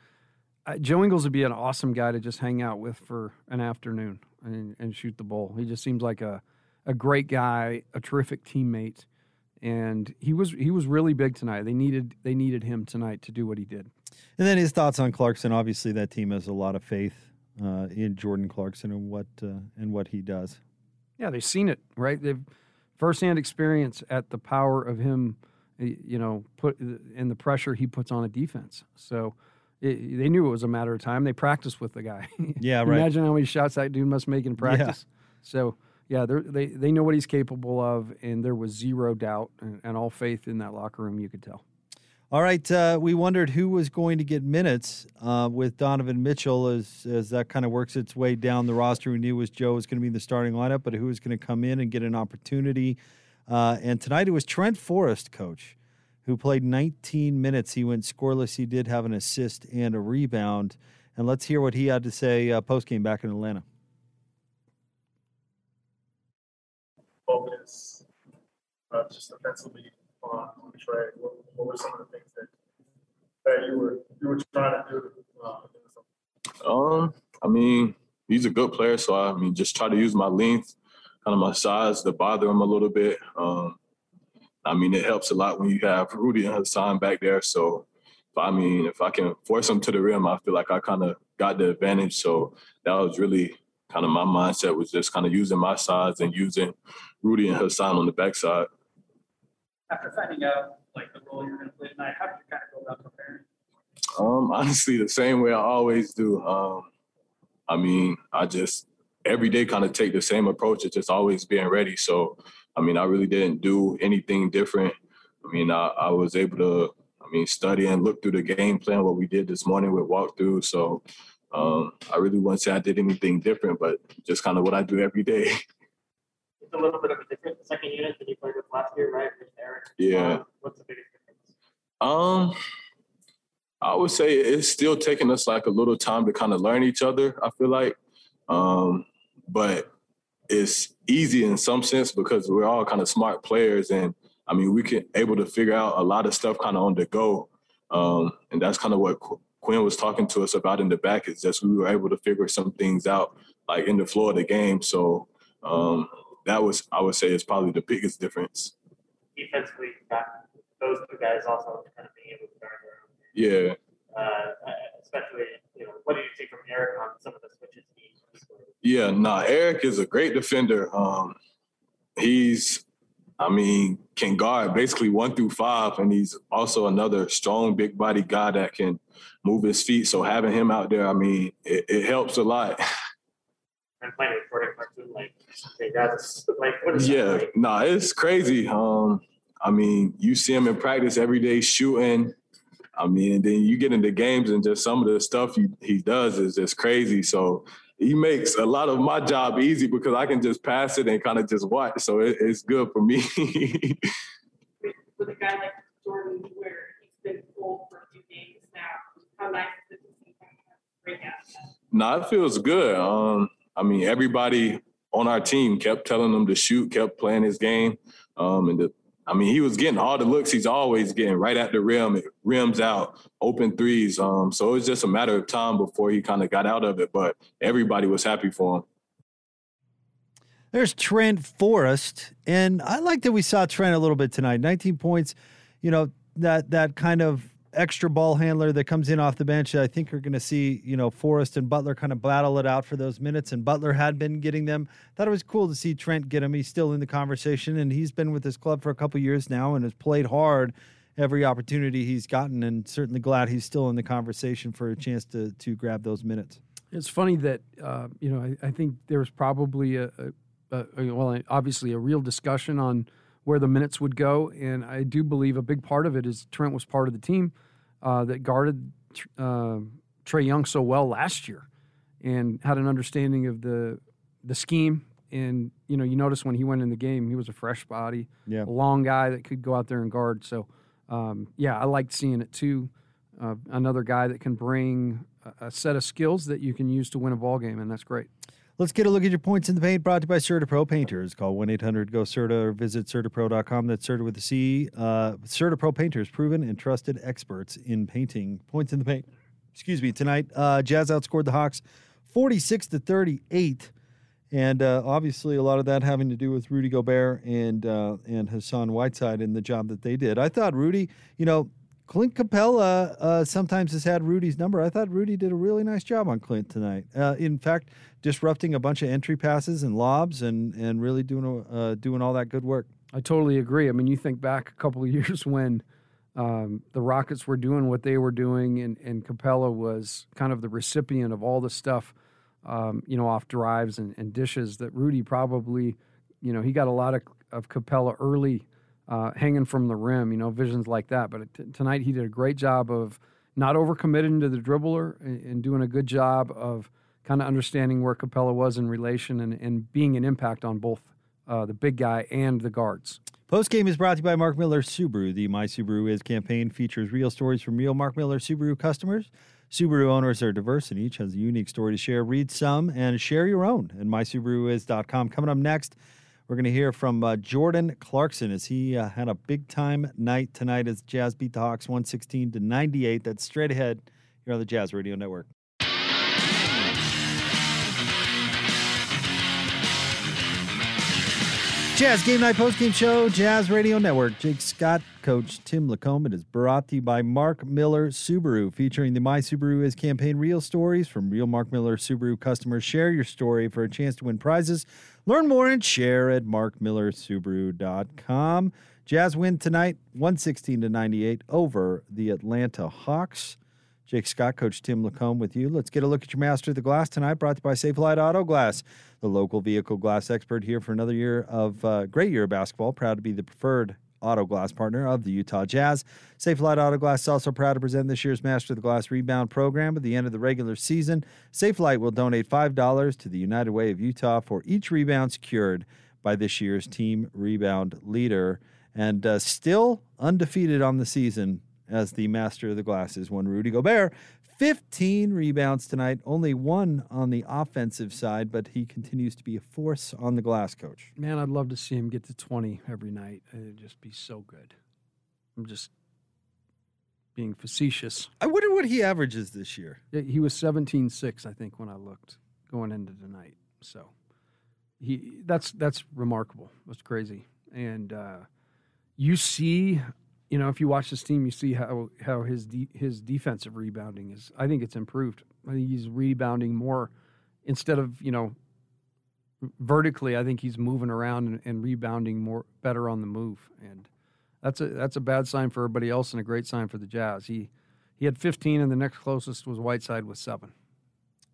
Uh, Joe Ingles would be an awesome guy to just hang out with for an afternoon and, and shoot the ball. He just seems like a a great guy, a terrific teammate, and he was he was really big tonight. They needed they needed him tonight to do what he did. And then his thoughts on Clarkson. Obviously, that team has a lot of faith uh, in Jordan Clarkson and what uh, and what he does. Yeah, they've seen it right. They've firsthand experience at the power of him. You know, put and the pressure he puts on a defense. So. It, they knew it was a matter of time. They practiced with the guy. Yeah, right. Imagine how many shots that dude must make in practice. So yeah, they they know what he's capable of, and there was zero doubt and, and all faith in that locker room. You could tell. All right, uh, we wondered who was going to get minutes uh, with Donovan Mitchell as as that kind of works its way down the roster. We knew was Joe was going to be in the starting lineup, but who was going to come in and get an opportunity? Uh, and tonight it was Trent Forrest, coach, who played 19 minutes. He went scoreless. He did have an assist and a rebound. And let's hear what he had to say uh, post game back in Atlanta. Focus uh, just offensively on Trae? What, what, were some of the things that that you were you were trying to do? Uh, um, I mean, he's a good player, so I mean, just try to use my length, kind of my size to bother him a little bit. Um, I mean, it helps a lot when you have Rudy and Hassan back there. So, I mean, if I can force him to the rim, I feel like I kind of got the advantage. So that was really kind of my mindset was just kind of using my size and using Rudy and Hassan on the backside. After finding out like the role you're going to play tonight, how did you kind of go about preparing? Um, honestly, the same way I always do. Um, I mean, I just every day kind of take the same approach of just always being ready. So, I mean, I really didn't do anything different. I mean, I, I was able to, I mean, study and look through the game plan, what we did this morning with walkthrough. So, um, I really wouldn't say I did anything different, but just kind of what I do every day. It's a little bit of a different second unit than you played with last year, right? Eric. Yeah. What's the biggest difference? Um, I would say it's still taking us like a little time to kind of learn each other. I feel like, um, but it's easy in some sense because we're all kind of smart players, and I mean we can able to figure out a lot of stuff kind of on the go, um, and that's kind of what Quin was talking to us about in the back. Is just we were able to figure some things out like in the flow of the game. So um, that was I would say is probably the biggest difference. Defensively, those two guys also kind of being able to guard their own. Yeah. Uh, especially, you know, what do you see from Eric on some of the switches he Yeah, nah, Eric is a great defender. Um, he's, I mean, can guard basically one through five, and he's also another strong, big body guy that can move his feet. So having him out there, I mean, it, it helps a lot. And playing with Jordan Clarkson, like, they guys, like, what is yeah, like? nah, it's crazy. Um, I mean, you see him in practice every day shooting. I mean, and then you get into games and just some of the stuff he, he does is just crazy. So he makes a lot of my job easy because I can just pass it and kind of just watch. So it, it's good for me. with a guy like Jordan, where he's been cold for a few games now, how nice is it to see him break out? No, it feels good. Um, I mean, everybody on our team kept telling him to shoot, kept playing his game. Um, and the, I mean, he was getting all the looks he's always getting right at the rim, rims out, open threes. Um, so it was just a matter of time before he kind of got out of it. But everybody was happy for him. There's Trent Forrest, and I like that we saw Trent a little bit tonight. 19 points, you know that that kind of extra ball handler that comes in off the bench. I think you're going to see, you know, Forrest and Butler kind of battle it out for those minutes, and Butler had been getting them. Thought it was cool to see Trent get him. He's still in the conversation, and he's been with this club for a couple years now and has played hard every opportunity he's gotten, and certainly glad he's still in the conversation for a chance to to grab those minutes. It's funny that uh, you know I, I think there was probably a, a, a well obviously a real discussion on where the minutes would go, and I do believe a big part of it is Trent was part of the team uh, that guarded uh, Trae Young so well last year, and had an understanding of the the scheme. And you know, you notice when he went in the game, he was a fresh body, Yeah. a long guy that could go out there and guard. So, um, yeah, I liked seeing it too. Uh, another guy that can bring a, a set of skills that you can use to win a ball game, and that's great. Let's get a look at your points in the paint brought to you by CertaPro Painters. Call 1 800 GO CERTA or visit CertaPro.com. That's Certa with a C. Uh, CertaPro Painters, proven and trusted experts in painting. Points in the paint. Excuse me. Tonight, uh, Jazz outscored the Hawks 46 to 38. And uh, obviously, a lot of that having to do with Rudy Gobert and uh, and Hassan Whiteside and the job that they did. I thought Rudy, you know, Clint Capela uh, sometimes has had Rudy's number. I thought Rudy did a really nice job on Clint tonight. Uh, in fact, disrupting a bunch of entry passes and lobs and and really doing uh, doing all that good work. I totally agree. I mean, you think back a couple of years when um, the Rockets were doing what they were doing, and, and Capela was kind of the recipient of all the stuff, um, you know, off drives and, and dishes that Rudy probably, you know, he got a lot of, of Capela early uh, hanging from the rim, you know, visions like that. But t- tonight he did a great job of not overcommitting to the dribbler and, and doing a good job of kind of understanding where Capela was in relation and, and being an impact on both uh, the big guy and the guards. Post game is brought to you by Mark Miller Subaru. The My Subaru Is campaign features real stories from real Mark Miller Subaru customers. Subaru owners are diverse and each has a unique story to share. Read some and share your own at mysubaruis.com. Coming up next, we're going to hear from uh, Jordan Clarkson as he uh, had a big time night tonight as Jazz beat the Hawks 116 to 98. That's straight ahead here on the Jazz Radio Network. Jazz Game Night Post Game Show, Jazz Radio Network. Jake Scott, Coach Tim LaComb. It is brought to you by Mark Miller Subaru, featuring the My Subaru Is campaign. Real stories from real Mark Miller Subaru customers. Share your story for a chance to win prizes. Learn more and share at markmillersubaru.com. Jazz win tonight, 116 to 98 over the Atlanta Hawks. Jake Scott, Coach Tim LaComb with you. Let's get a look at your master of the glass tonight, brought to you by Safelite Auto Glass, the local vehicle glass expert here for another year of uh, great year of basketball. Proud to be the preferred auto glass partner of the Utah Jazz. Safelite Auto Glass is also proud to present this year's Master of the Glass Rebound Program. At the end of the regular season, Safelite will donate $5 to the United Way of Utah for each rebound secured by this year's team rebound leader. And uh, still undefeated on the season as the master of the glasses one Rudy Gobert. 15 rebounds tonight, only one on the offensive side, but he continues to be a force on the glass, coach. Man, I'd love to see him get to 20 every night. It'd just be so good. I'm just being facetious. I wonder what he averages this year. He was 17-6, I think, when I looked going into tonight. So he that's that's remarkable. That's crazy. And uh, you see, you know, if you watch this team, you see how how his de- his defensive rebounding is. I think it's improved. I think he's rebounding more instead of you know vertically. I think he's moving around and, and rebounding more better on the move, and that's a that's a bad sign for everybody else and a great sign for the Jazz. He he had 15, and the next closest was Whiteside with seven.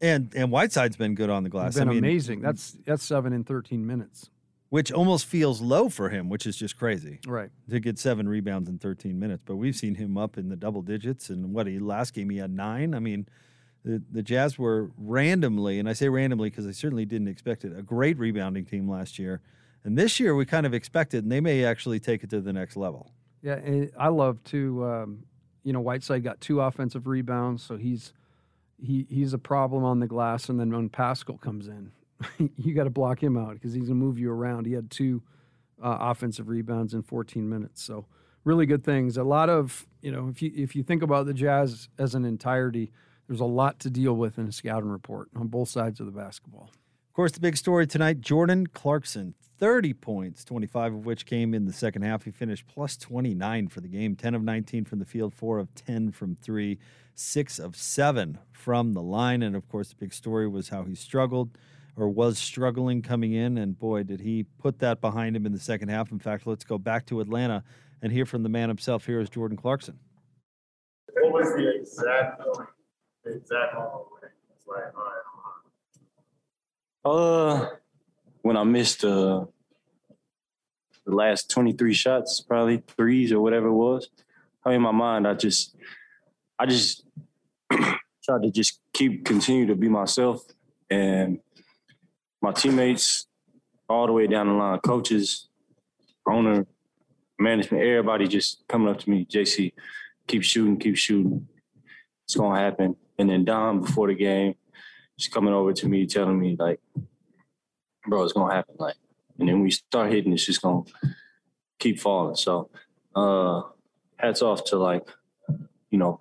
And and Whiteside's been good on the glass. Been I mean, amazing. Mm. That's that's seven in 13 minutes. Which almost feels low for him, which is just crazy. Right. To get seven rebounds in 13 minutes. But we've seen him up in the double digits. And what, he last game he had nine? I mean, the, the Jazz were randomly, and I say randomly because I certainly didn't expect it, a great rebounding team last year. And this year we kind of expected, and they may actually take it to the next level. Yeah, and I love to. Um, you know, Whiteside got two offensive rebounds, so he's he he's a problem on the glass. And then when Paschall comes in, you got to block him out because he's gonna move you around. He had two uh, offensive rebounds in 14 minutes, so really good things. A lot of you know, if you if you think about the Jazz as an entirety, there's a lot to deal with in a scouting report on both sides of the basketball. Of course, the big story tonight Jordan Clarkson, 30 points, 25 of which came in the second half. He finished plus 29 for the game, 10 of 19 from the field, 4 of 10 from three, 6 of 7 from the line. And of course, the big story was how he struggled or was struggling coming in. And boy, did he put that behind him in the second half. In fact, let's go back to Atlanta and hear from the man himself. Here is Jordan Clarkson. What was the exact feeling, the exact moment when it's like, all right, Uh, when I missed uh, the last 23 shots, probably threes or whatever it was. I mean, in my mind, I just, I just tried to just keep continue to be myself, and my teammates, all the way down the line, coaches, owner, management, everybody just coming up to me, JC, keep shooting, keep shooting. It's gonna happen. And then Don before the game, just coming over to me, telling me like, bro, it's gonna happen. Like, and then we start hitting, it's just gonna keep falling. So, uh, hats off to like, you know,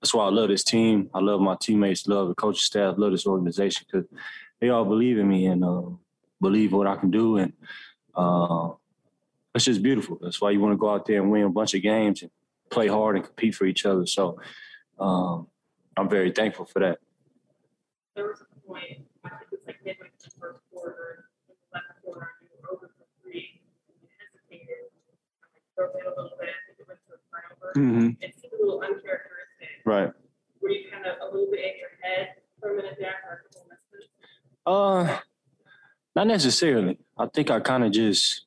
that's why I love this team. I love my teammates, love the coaching staff, love this organization because they all believe in me and uh, believe what I can do. And uh, it's just beautiful. That's why you want to go out there and win a bunch of games and play hard and compete for each other. So um, I'm very thankful for that. There was a point, I think it's like midway through the first quarter, in the last quarter, you were over for three, and you hesitated, like, broke it a little bit, I think it went to a turnover. Mhm. It seemed a little uncharacteristic. Right. Were you kind of a little bit in your head for a minute there after a couple misses? Uh, not necessarily. I think I kind of just,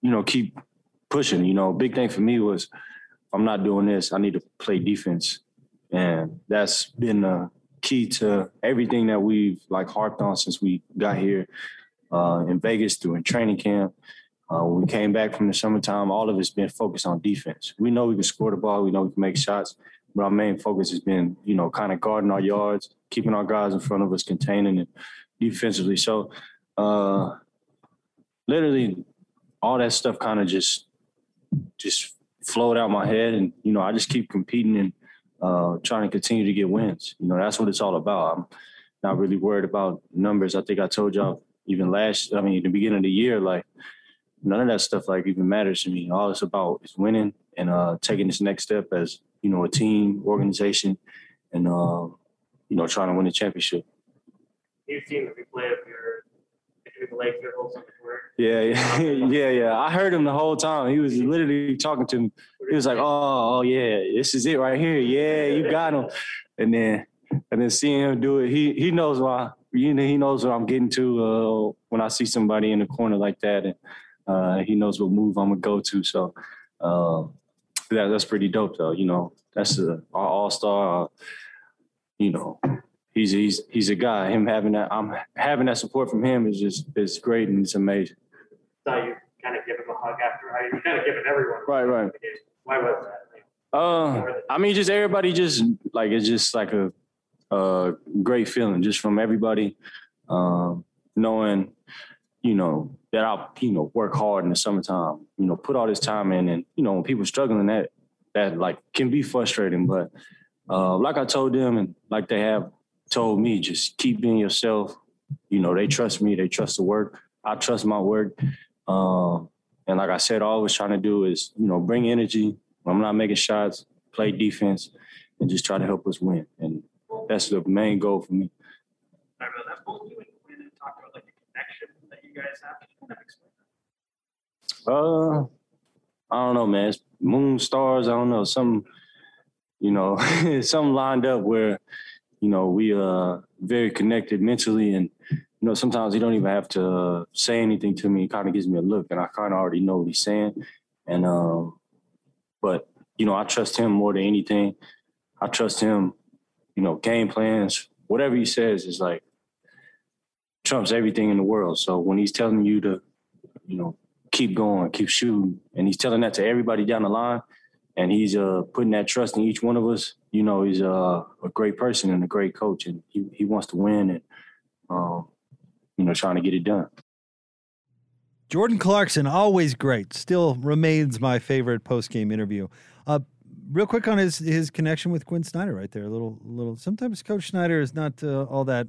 you know, keep pushing. You know, big thing for me was, I'm not doing this, I need to play defense, and that's been the key to everything that we've like harped on since we got here uh, in Vegas during training camp. Uh, when we came back from the summertime, all of it's been focused on defense. We know we can score the ball, we know we can make shots, but our main focus has been, you know, kind of guarding our yards, keeping our guys in front of us, containing it defensively. So, uh, literally, all that stuff kind of just just flowed out my head, and you know, I just keep competing and uh, trying to continue to get wins. You know, that's what it's all about. I'm not really worried about numbers. I think I told y'all even last, I mean, the beginning of the year, like none of that stuff like even matters to me. All it's about is winning and uh, taking this next step as you know a team, organization, and uh, you know trying to win a championship. You've seen the replay of your between the leg circles on the court. Yeah, yeah, yeah, yeah. I heard him the whole time. He was literally talking to me. He was like, "Oh, oh yeah, this is it right here. Yeah, you got him." And then, and then seeing him do it, he he knows why. You know, he knows what I'm getting to uh, when I see somebody in the corner like that, and uh, he knows what move I'm gonna go to. So, uh, that that's pretty dope, though. You know, that's a all star. Uh, you know, he's he's he's a guy. Him having that, I'm having that support from him is just is great and it's amazing. Saw you kind of give him a hug after, how you kind of give giving everyone. Right, right. Why was that? Uh, I mean, just everybody, just like it's just like a, a great feeling, just from everybody, um, knowing, you know, that I, you know, work hard in the summertime, you know, put all this time in, and you know, when people struggling, that that like can be frustrating, but uh, like I told them, and like they have told me, just keep being yourself. You know, they trust me, they trust the work. I trust my work. Um, and like I said, all I was trying to do is, you know, bring energy. I'm not making shots, play defense, and just try to help us win. And that's the main goal for me. I remember that both you and Quin had talked about like the connection that you guys have. Can you kind of Uh, I don't know, man. It's moon stars. I don't know. Some, you know, some lined up where, you know, we are very connected mentally, and you know, sometimes he don't even have to uh, say anything to me. He kind of gives me a look, and I kind of already know what he's saying. And um, but you know, I trust him more than anything. I trust him. You know, game plans, whatever he says is like trumps everything in the world. So when he's telling you to, you know, keep going, keep shooting, and he's telling that to everybody down the line, and he's uh, putting that trust in each one of us. You know, he's uh, a great person and a great coach, and he he wants to win and um, you know trying to get it done. Jordan Clarkson, always great. Still remains my favorite post game interview. Uh, real quick on his his connection with Quin Snyder, right there. A little little. Sometimes Coach Snyder is not uh, all that.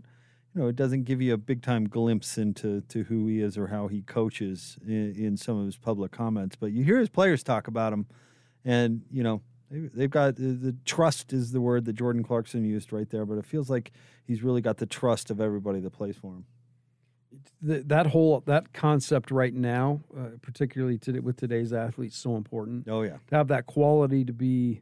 You know, it doesn't give you a big time glimpse into to who he is or how he coaches in, in some of his public comments. But you hear his players talk about him, and you know they- they've got the, trust is the word that Jordan Clarkson used right there. But it feels like he's really got the trust of everybody that plays for him. th- that whole that concept right now, uh, particularly today, with today's athletes, so important. Oh yeah, to have that quality to be,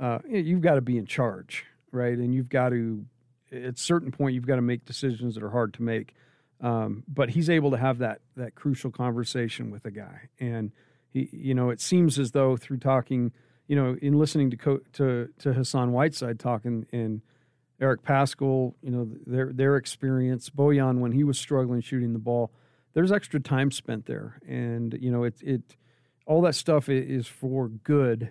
uh, you've got to be in charge, right? And you've got to, at a certain point, you've got to make decisions that are hard to make. Um, but he's able to have that that crucial conversation with a guy, and he, you know, it seems as though through talking, you know, in listening to co- to to Hassan Whiteside talking and Eric Paschall, you know, their their experience, Bojan when he was struggling shooting the ball, there's extra time spent there, and you know, it it all that stuff is for good,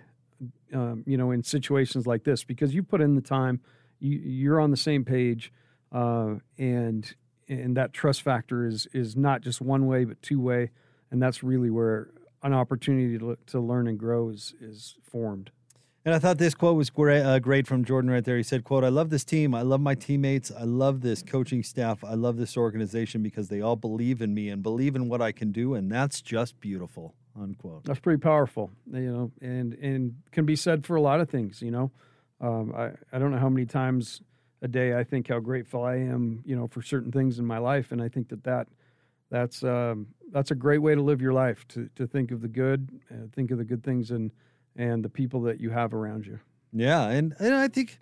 um, you know, in situations like this because you put in the time, you you're on the same page, uh, and and that trust factor is is not just one way but two way, and that's really where an opportunity to to learn and grow is is formed. And I thought this quote was great, uh, great from Jordan right there. He said, "quote I love this team. I love my teammates. I love this coaching staff. I love this organization because they all believe in me and believe in what I can do, and that's just beautiful." Unquote. That's pretty powerful, you know, and and can be said for a lot of things. You know, um, I I don't know how many times a day I think how grateful I am, you know, for certain things in my life, and I think that that that's um, that's a great way to live your life to to think of the good, uh, think of the good things, and and the people that you have around you. Yeah, and, and I think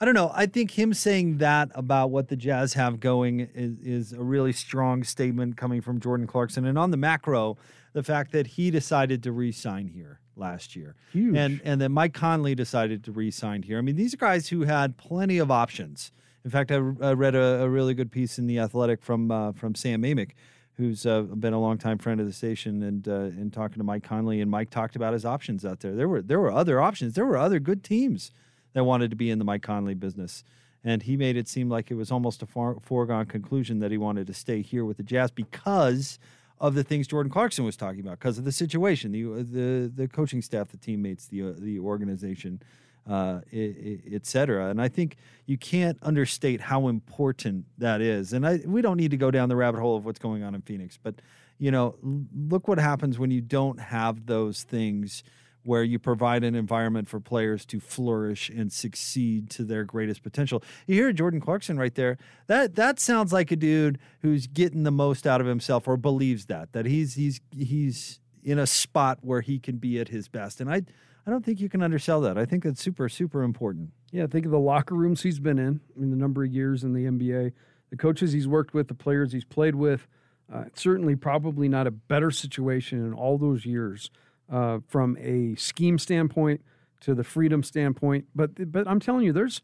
I don't know. I think him saying that about what the Jazz have going is, is a really strong statement coming from Jordan Clarkson. And on the macro, the fact that he decided to re-sign here last year, Huge. and and that Mike Conley decided to re-sign here. I mean, these are guys who had plenty of options. In fact, I, I read a, a really good piece in the Athletic from uh, from Sam Amick, who's uh, been a longtime friend of the station, and uh, and talking to Mike Conley, and Mike talked about his options out there. There were there were other options. There were other good teams that wanted to be in the Mike Conley business, and he made it seem like it was almost a far, foregone conclusion that he wanted to stay here with the Jazz because of the things Jordan Clarkson was talking about, because of the situation, the the the coaching staff, the teammates, the uh, the organization. Uh, i- i- et cetera. And I think you can't understate how important that is. And I, we don't need to go down the rabbit hole of what's going on in Phoenix, but you know, look what happens when you don't have those things where you provide an environment for players to flourish and succeed to their greatest potential. You hear Jordan Clarkson right there. That that sounds like a dude who's getting the most out of himself or believes that that he's he's he's in a spot where he can be at his best. And I I don't think you can undersell that. I think that's super super important. Yeah, think of the locker rooms he's been in, I mean, the number of years in the NBA, the coaches he's worked with, the players he's played with. Uh, certainly, probably not a better situation in all those years uh, from a scheme standpoint to the freedom standpoint. But but I'm telling you, there's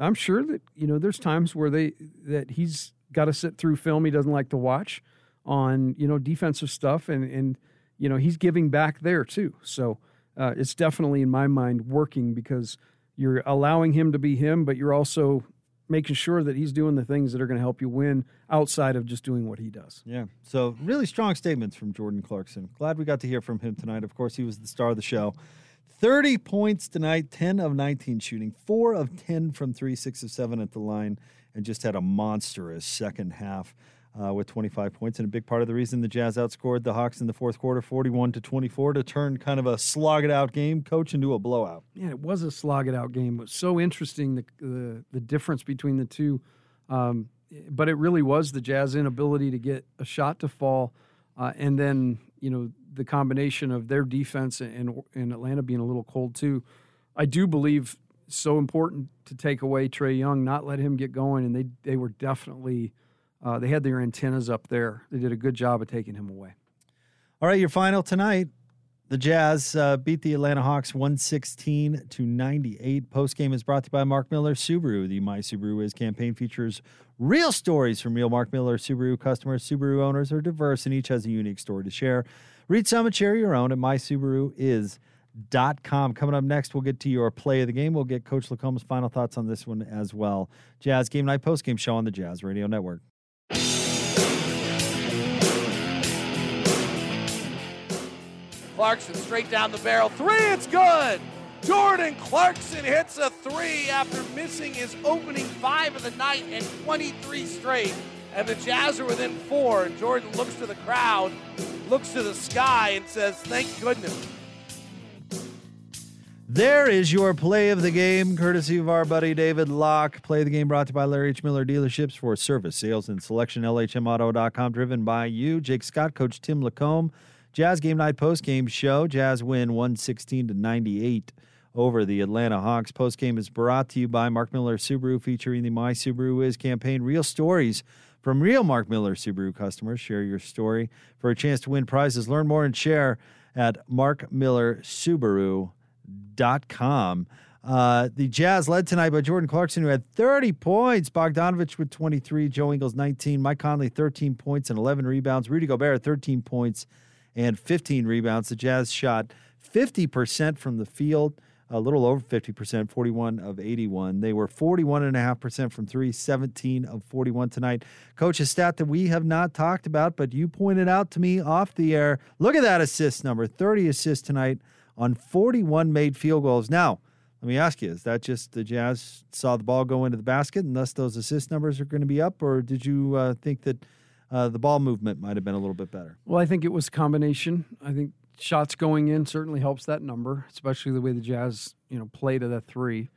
I'm sure that you know there's times where they that he's got to sit through film he doesn't like to watch on you know defensive stuff, and and you know he's giving back there too. So uh, it's definitely in my mind working because you're allowing him to be him, but you're also making sure that he's doing the things that are going to help you win outside of just doing what he does. Yeah. So really strong statements from Jordan Clarkson. Glad we got to hear from him tonight. Of course, he was the star of the show. 30 points tonight, 10 of 19 shooting, 4 of 10 from 3, 6 of 7 at the line, and just had a monstrous second half uh, with 25 points. And a big part of the reason the Jazz outscored the Hawks in the fourth quarter, 41 to 24, to turn kind of a slog it out game, coach, into a blowout. Yeah, it was a slog it out game. It was so interesting the the, the difference between the two. Um, but it really was the Jazz inability to get a shot to fall, uh, and then you know the combination of their defense and and Atlanta being a little cold too. I do believe so important to take away Trae Young, not let him get going, and they they were definitely uh, they had their antennas up there. They did a good job of taking him away. All right, your final tonight. The Jazz uh, beat the Atlanta Hawks 116 to 98. Post game is brought to you by Mark Miller Subaru. The My Subaru Is campaign features real stories from real Mark Miller Subaru customers. Subaru owners are diverse and each has a unique story to share. Read some and share your own at mysubaruis.com. Coming up next, we'll get to your play of the game. We'll get Coach LaComb's final thoughts on this one as well. Jazz Game Night Post Game Show on the Jazz Radio Network. Clarkson straight down the barrel. Three, it's good. Jordan Clarkson hits a three after missing his opening five of the night and 23 straight. And the Jazz are within four. And Jordan looks to the crowd, looks to the sky, and says, Thank goodness. There is your play of the game, courtesy of our buddy David Locke. Play the game brought to you by Larry H. Miller Dealerships for service, sales, and selection. LHMauto.com, driven by you. Jake Scott, Coach Tim LaComb. Jazz Game Night post game show. Jazz win 116 to 98 over the Atlanta Hawks. Post game is brought to you by Mark Miller Subaru, featuring the My Subaru Is campaign. Real stories from real Mark Miller Subaru customers. Share your story for a chance to win prizes. Learn more and share at markmillersubaru.com. Uh, the Jazz led tonight by Jordan Clarkson, who had 30 points. Bogdanovic with 23. Joe Ingles, 19. Mike Conley, 13 points and 11 rebounds. Rudy Gobert, 13 points and 15 rebounds. The Jazz shot 50% from the field, a little over 50%, 41 of 81. They were 41.5% from three, 17 of 41 tonight. Coach, a stat that we have not talked about, but you pointed out to me off the air. Look at that assist number 30 assists tonight on 41 made field goals. Now, let me ask you, is that just the Jazz saw the ball go into the basket and thus those assist numbers are going to be up, or did you uh, think that uh, the ball movement might have been a little bit better? Well, I think it was combination. I think shots going in certainly helps that number, especially the way the Jazz, you know, play to that three.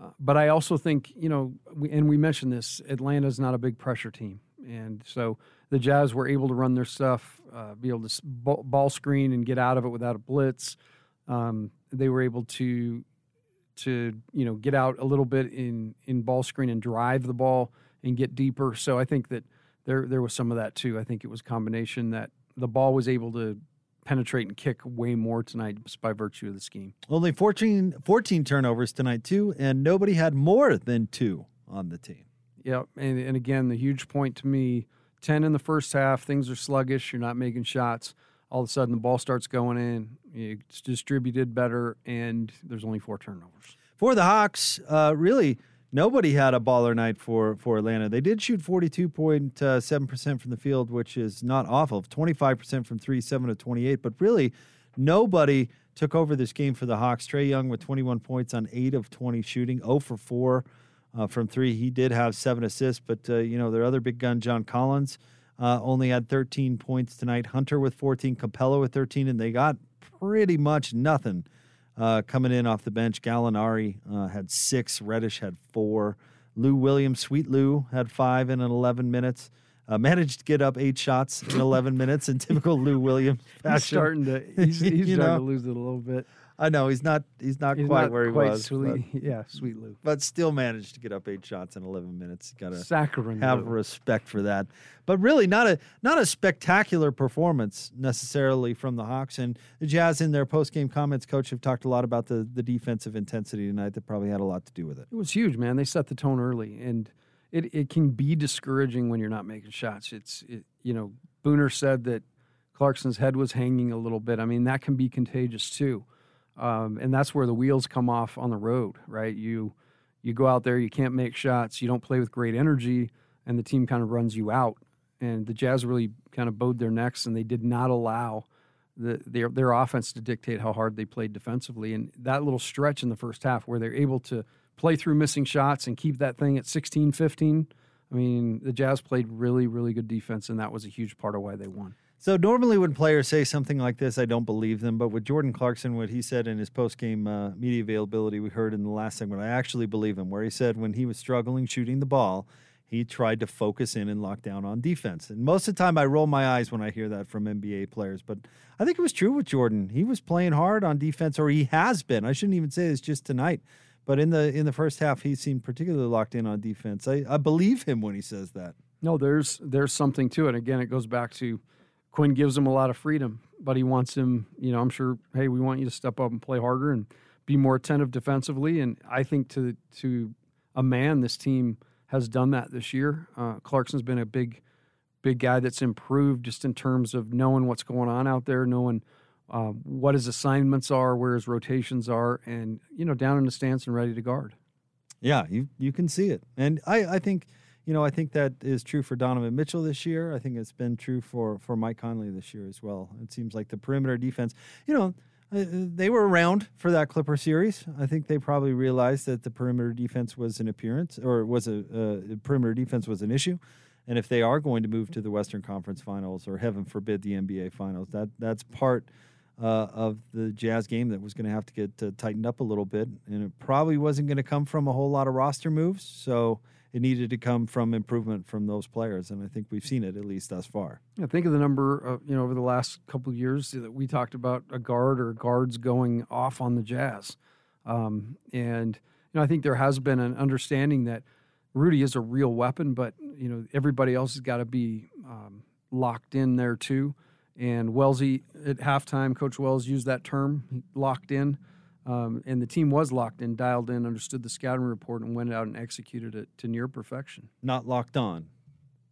Uh, but I also think, you know, we, and we mentioned this, Atlanta's not a big pressure team. And so the Jazz were able to run their stuff, uh, be able to ball screen and get out of it without a blitz. Um, they were able to to you know get out a little bit in in ball screen and drive the ball and get deeper. So I think that there there was some of that too. I think it was a combination that the ball was able to penetrate and kick way more tonight just by virtue of the scheme. Only 14, 14 turnovers tonight, too, and nobody had more than two on the team. Yeah, and, and again, the huge point to me: ten in the first half, things are sluggish. You're not making shots. All of a sudden, the ball starts going in. It's distributed better, and there's only four turnovers. For the Hawks, uh, really, nobody had a baller night for, for Atlanta. They did shoot 42.7% from the field, which is not awful. 25% from three, 7 of 28. But really, nobody took over this game for the Hawks. Trae Young with 21 points on 8 of 20 shooting, 0 for 4 uh, from 3. He did have 7 assists, but, uh, you know, their other big gun, John Collins, uh, only had 13 points tonight. Hunter with 14, Capela with 13, and they got pretty much nothing uh, coming in off the bench. Gallinari uh, had six. Reddish had four. Lou Williams, Sweet Lou, had five in 11 minutes. Uh, managed to get up eight shots in 11 minutes in typical Lou Williams fashion. He's starting to he's, he's starting know? to lose it a little bit. I know he's not he's not He's quite not where he quite was. sweet- but- yeah, sweet Lou. But still managed to get up eight shots in 11 minutes. Got to have Lou. respect for that. But really, not a not a spectacular performance necessarily from the Hawks and the Jazz. In their post game comments, coach have talked a lot about the the defensive intensity tonight. That probably had a lot to do with it. It was huge, man. They set the tone early, and it, it can be discouraging when you're not making shots. It's it, you know Booner said that Clarkson's head was hanging a little bit. I mean that can be contagious too, um, and that's where the wheels come off on the road, right? You you go out there, you can't make shots, you don't play with great energy, and the team kind of runs you out. And the Jazz really kind of bowed their necks, and they did not allow the, their their offense to dictate how hard they played defensively. And that little stretch in the first half where they're able to play through missing shots and keep that thing at 16 15. I mean, the Jazz played really, really good defense, and that was a huge part of why they won. So normally when players say something like this, I don't believe them. But with Jordan Clarkson, what he said in his post-game uh, media availability, we heard in the last segment, I actually believe him. Where he said when he was struggling shooting the ball, he tried to focus in and lock down on defense. And most of the time, I roll my eyes when I hear that from NBA players. But I think it was true with Jordan. He was playing hard on defense, or he has been. I shouldn't even say this just tonight. But in the in the first half, he seemed particularly locked in on defense. I, I believe him when he says that. No, there's there's something to it. Again, it goes back to Quin gives him a lot of freedom, but he wants him. You know, I'm sure. Hey, we want you to step up and play harder and be more attentive defensively. And I think to to a man, this team has done that this year. Uh, Clarkson's been a big big guy that's improved just in terms of knowing what's going on out there, knowing uh, what his assignments are, where his rotations are, and you know, down in the stance and ready to guard. Yeah, you you can see it, and I I think you know I think that is true for Donovan Mitchell this year. I think it's been true for for Mike Conley this year as well. It seems like the perimeter defense, you know. uh, They were around for that Clipper series. I think they probably realized that the perimeter defense was an appearance, or was a uh, perimeter defense was an issue. And if they are going to move to the Western Conference Finals, or heaven forbid the NBA Finals, that that's part uh, of the Jazz game that was going to have to get uh, tightened up a little bit, and it probably wasn't going to come from a whole lot of roster moves. So it needed to come from improvement from those players, and I think we've seen it at least thus far. I think of the number of you know over the last couple years that we talked about a guard or guards going off on the Jazz, um, and you know I think there has been an understanding that Rudy is a real weapon, but you know everybody else has got to be um, locked in there too. And Wellesley at halftime, Coach Wells used that term, locked in. Um, and the team was locked in, dialed in, understood the scouting report, and went out and executed it to near perfection. Not locked on,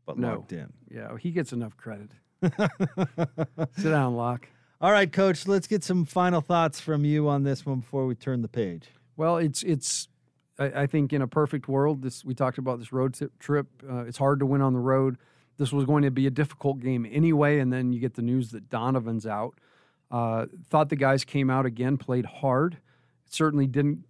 but No. locked in. Yeah, he gets enough credit. Sit down, Locke. All right, Coach. Let's get some final thoughts from you on this one before we turn the page. Well, it's it's. I, I think in a perfect world, this we talked about this road trip. Uh, it's hard to win on the road. This was going to be a difficult game anyway, and then you get the news that Donovan's out. Uh, thought the guys came out again, played hard. It certainly didn't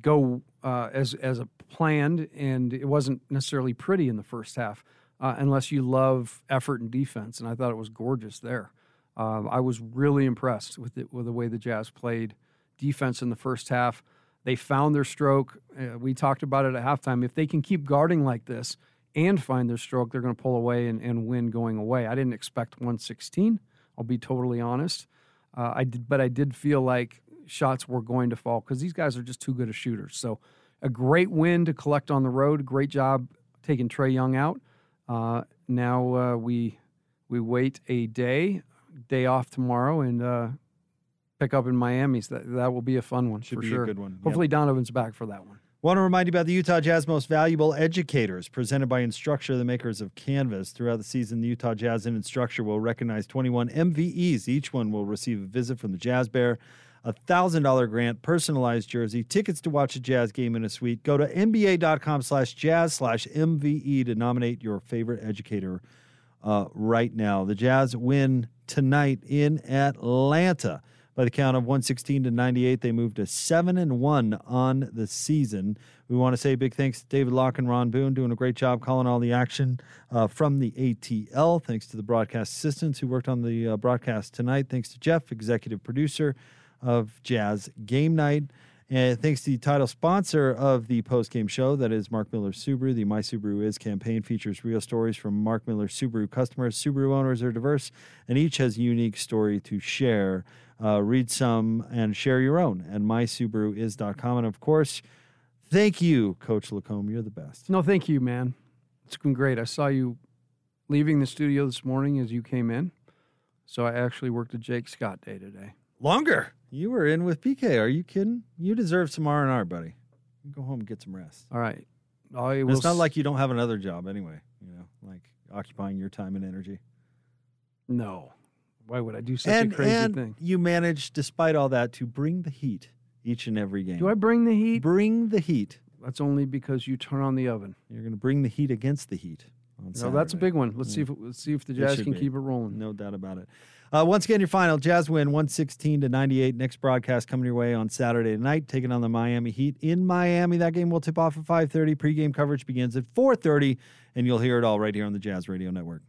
go uh, as as planned, and it wasn't necessarily pretty in the first half, uh, unless you love effort and defense. And I thought it was gorgeous there. Um, I was really impressed with it, with the way the Jazz played defense in the first half. They found their stroke. Uh, we talked about it at halftime. If they can keep guarding like this and find their stroke, they're going to pull away and, and win going away. I didn't expect 116. I'll be totally honest. Uh, I did, but I did feel like shots were going to fall because these guys are just too good of shooters. So, a great win to collect on the road. Great job taking Trae Young out. Uh, now uh, we we wait a day, day off tomorrow, and uh, pick up in Miami. So that that will be a fun one Should be a good one. Yep. Hopefully Donovan's back for that one. Want to remind you about the Utah Jazz Most Valuable Educators, presented by Instructure, the makers of Canvas. Throughout the season, the Utah Jazz and Instructure will recognize 21 MVEs. Each one will receive a visit from the Jazz Bear, a $1,000 grant, personalized jersey, tickets to watch a Jazz game in a suite. Go to nba.com slash jazz slash MVE to nominate your favorite educator uh, right now. The Jazz win tonight in Atlanta. By the count of 116 to 98, they moved to 7 and 1 on the season. We want to say big thanks to David Locke and Ron Boone doing a great job calling all the action uh, from the ATL. Thanks to the broadcast assistants who worked on the uh, broadcast tonight. Thanks to Jeff, executive producer of Jazz Game Night. And thanks to the title sponsor of the post-game show, that is Mark Miller Subaru. The My Subaru Is campaign features real stories from Mark Miller Subaru customers. Subaru owners are diverse, and each has a unique story to share. Uh, read some and share your own at mysubaruis.com. And of course, thank you, Coach LaComb. You're the best. No, thank you, man. It's been great. I saw you leaving the studio this morning as you came in. So I actually worked a Jake Scott day today. Longer. You were in with PK. Are you kidding? You deserve some R and R, buddy. Go home and get some rest. All right. I will it's not s- like you don't have another job anyway. You know, like occupying your time and energy. No. Why would I do such and a crazy and thing? you manage, despite all that, to bring the heat each and every game. Do I bring the heat? Bring the heat. That's only because you turn on the oven. You're going to bring the heat against the heat. On No, that's a big one. Let's see if let's see if the Jazz can be. keep it rolling. No doubt about it. Uh, once again, your final Jazz win 116 to 98. Next broadcast coming your way on Saturday night, taking on the Miami Heat in Miami. That game will tip off at 5:30. Pre-game coverage begins at 4:30, and you'll hear it all right here on the Jazz Radio Network.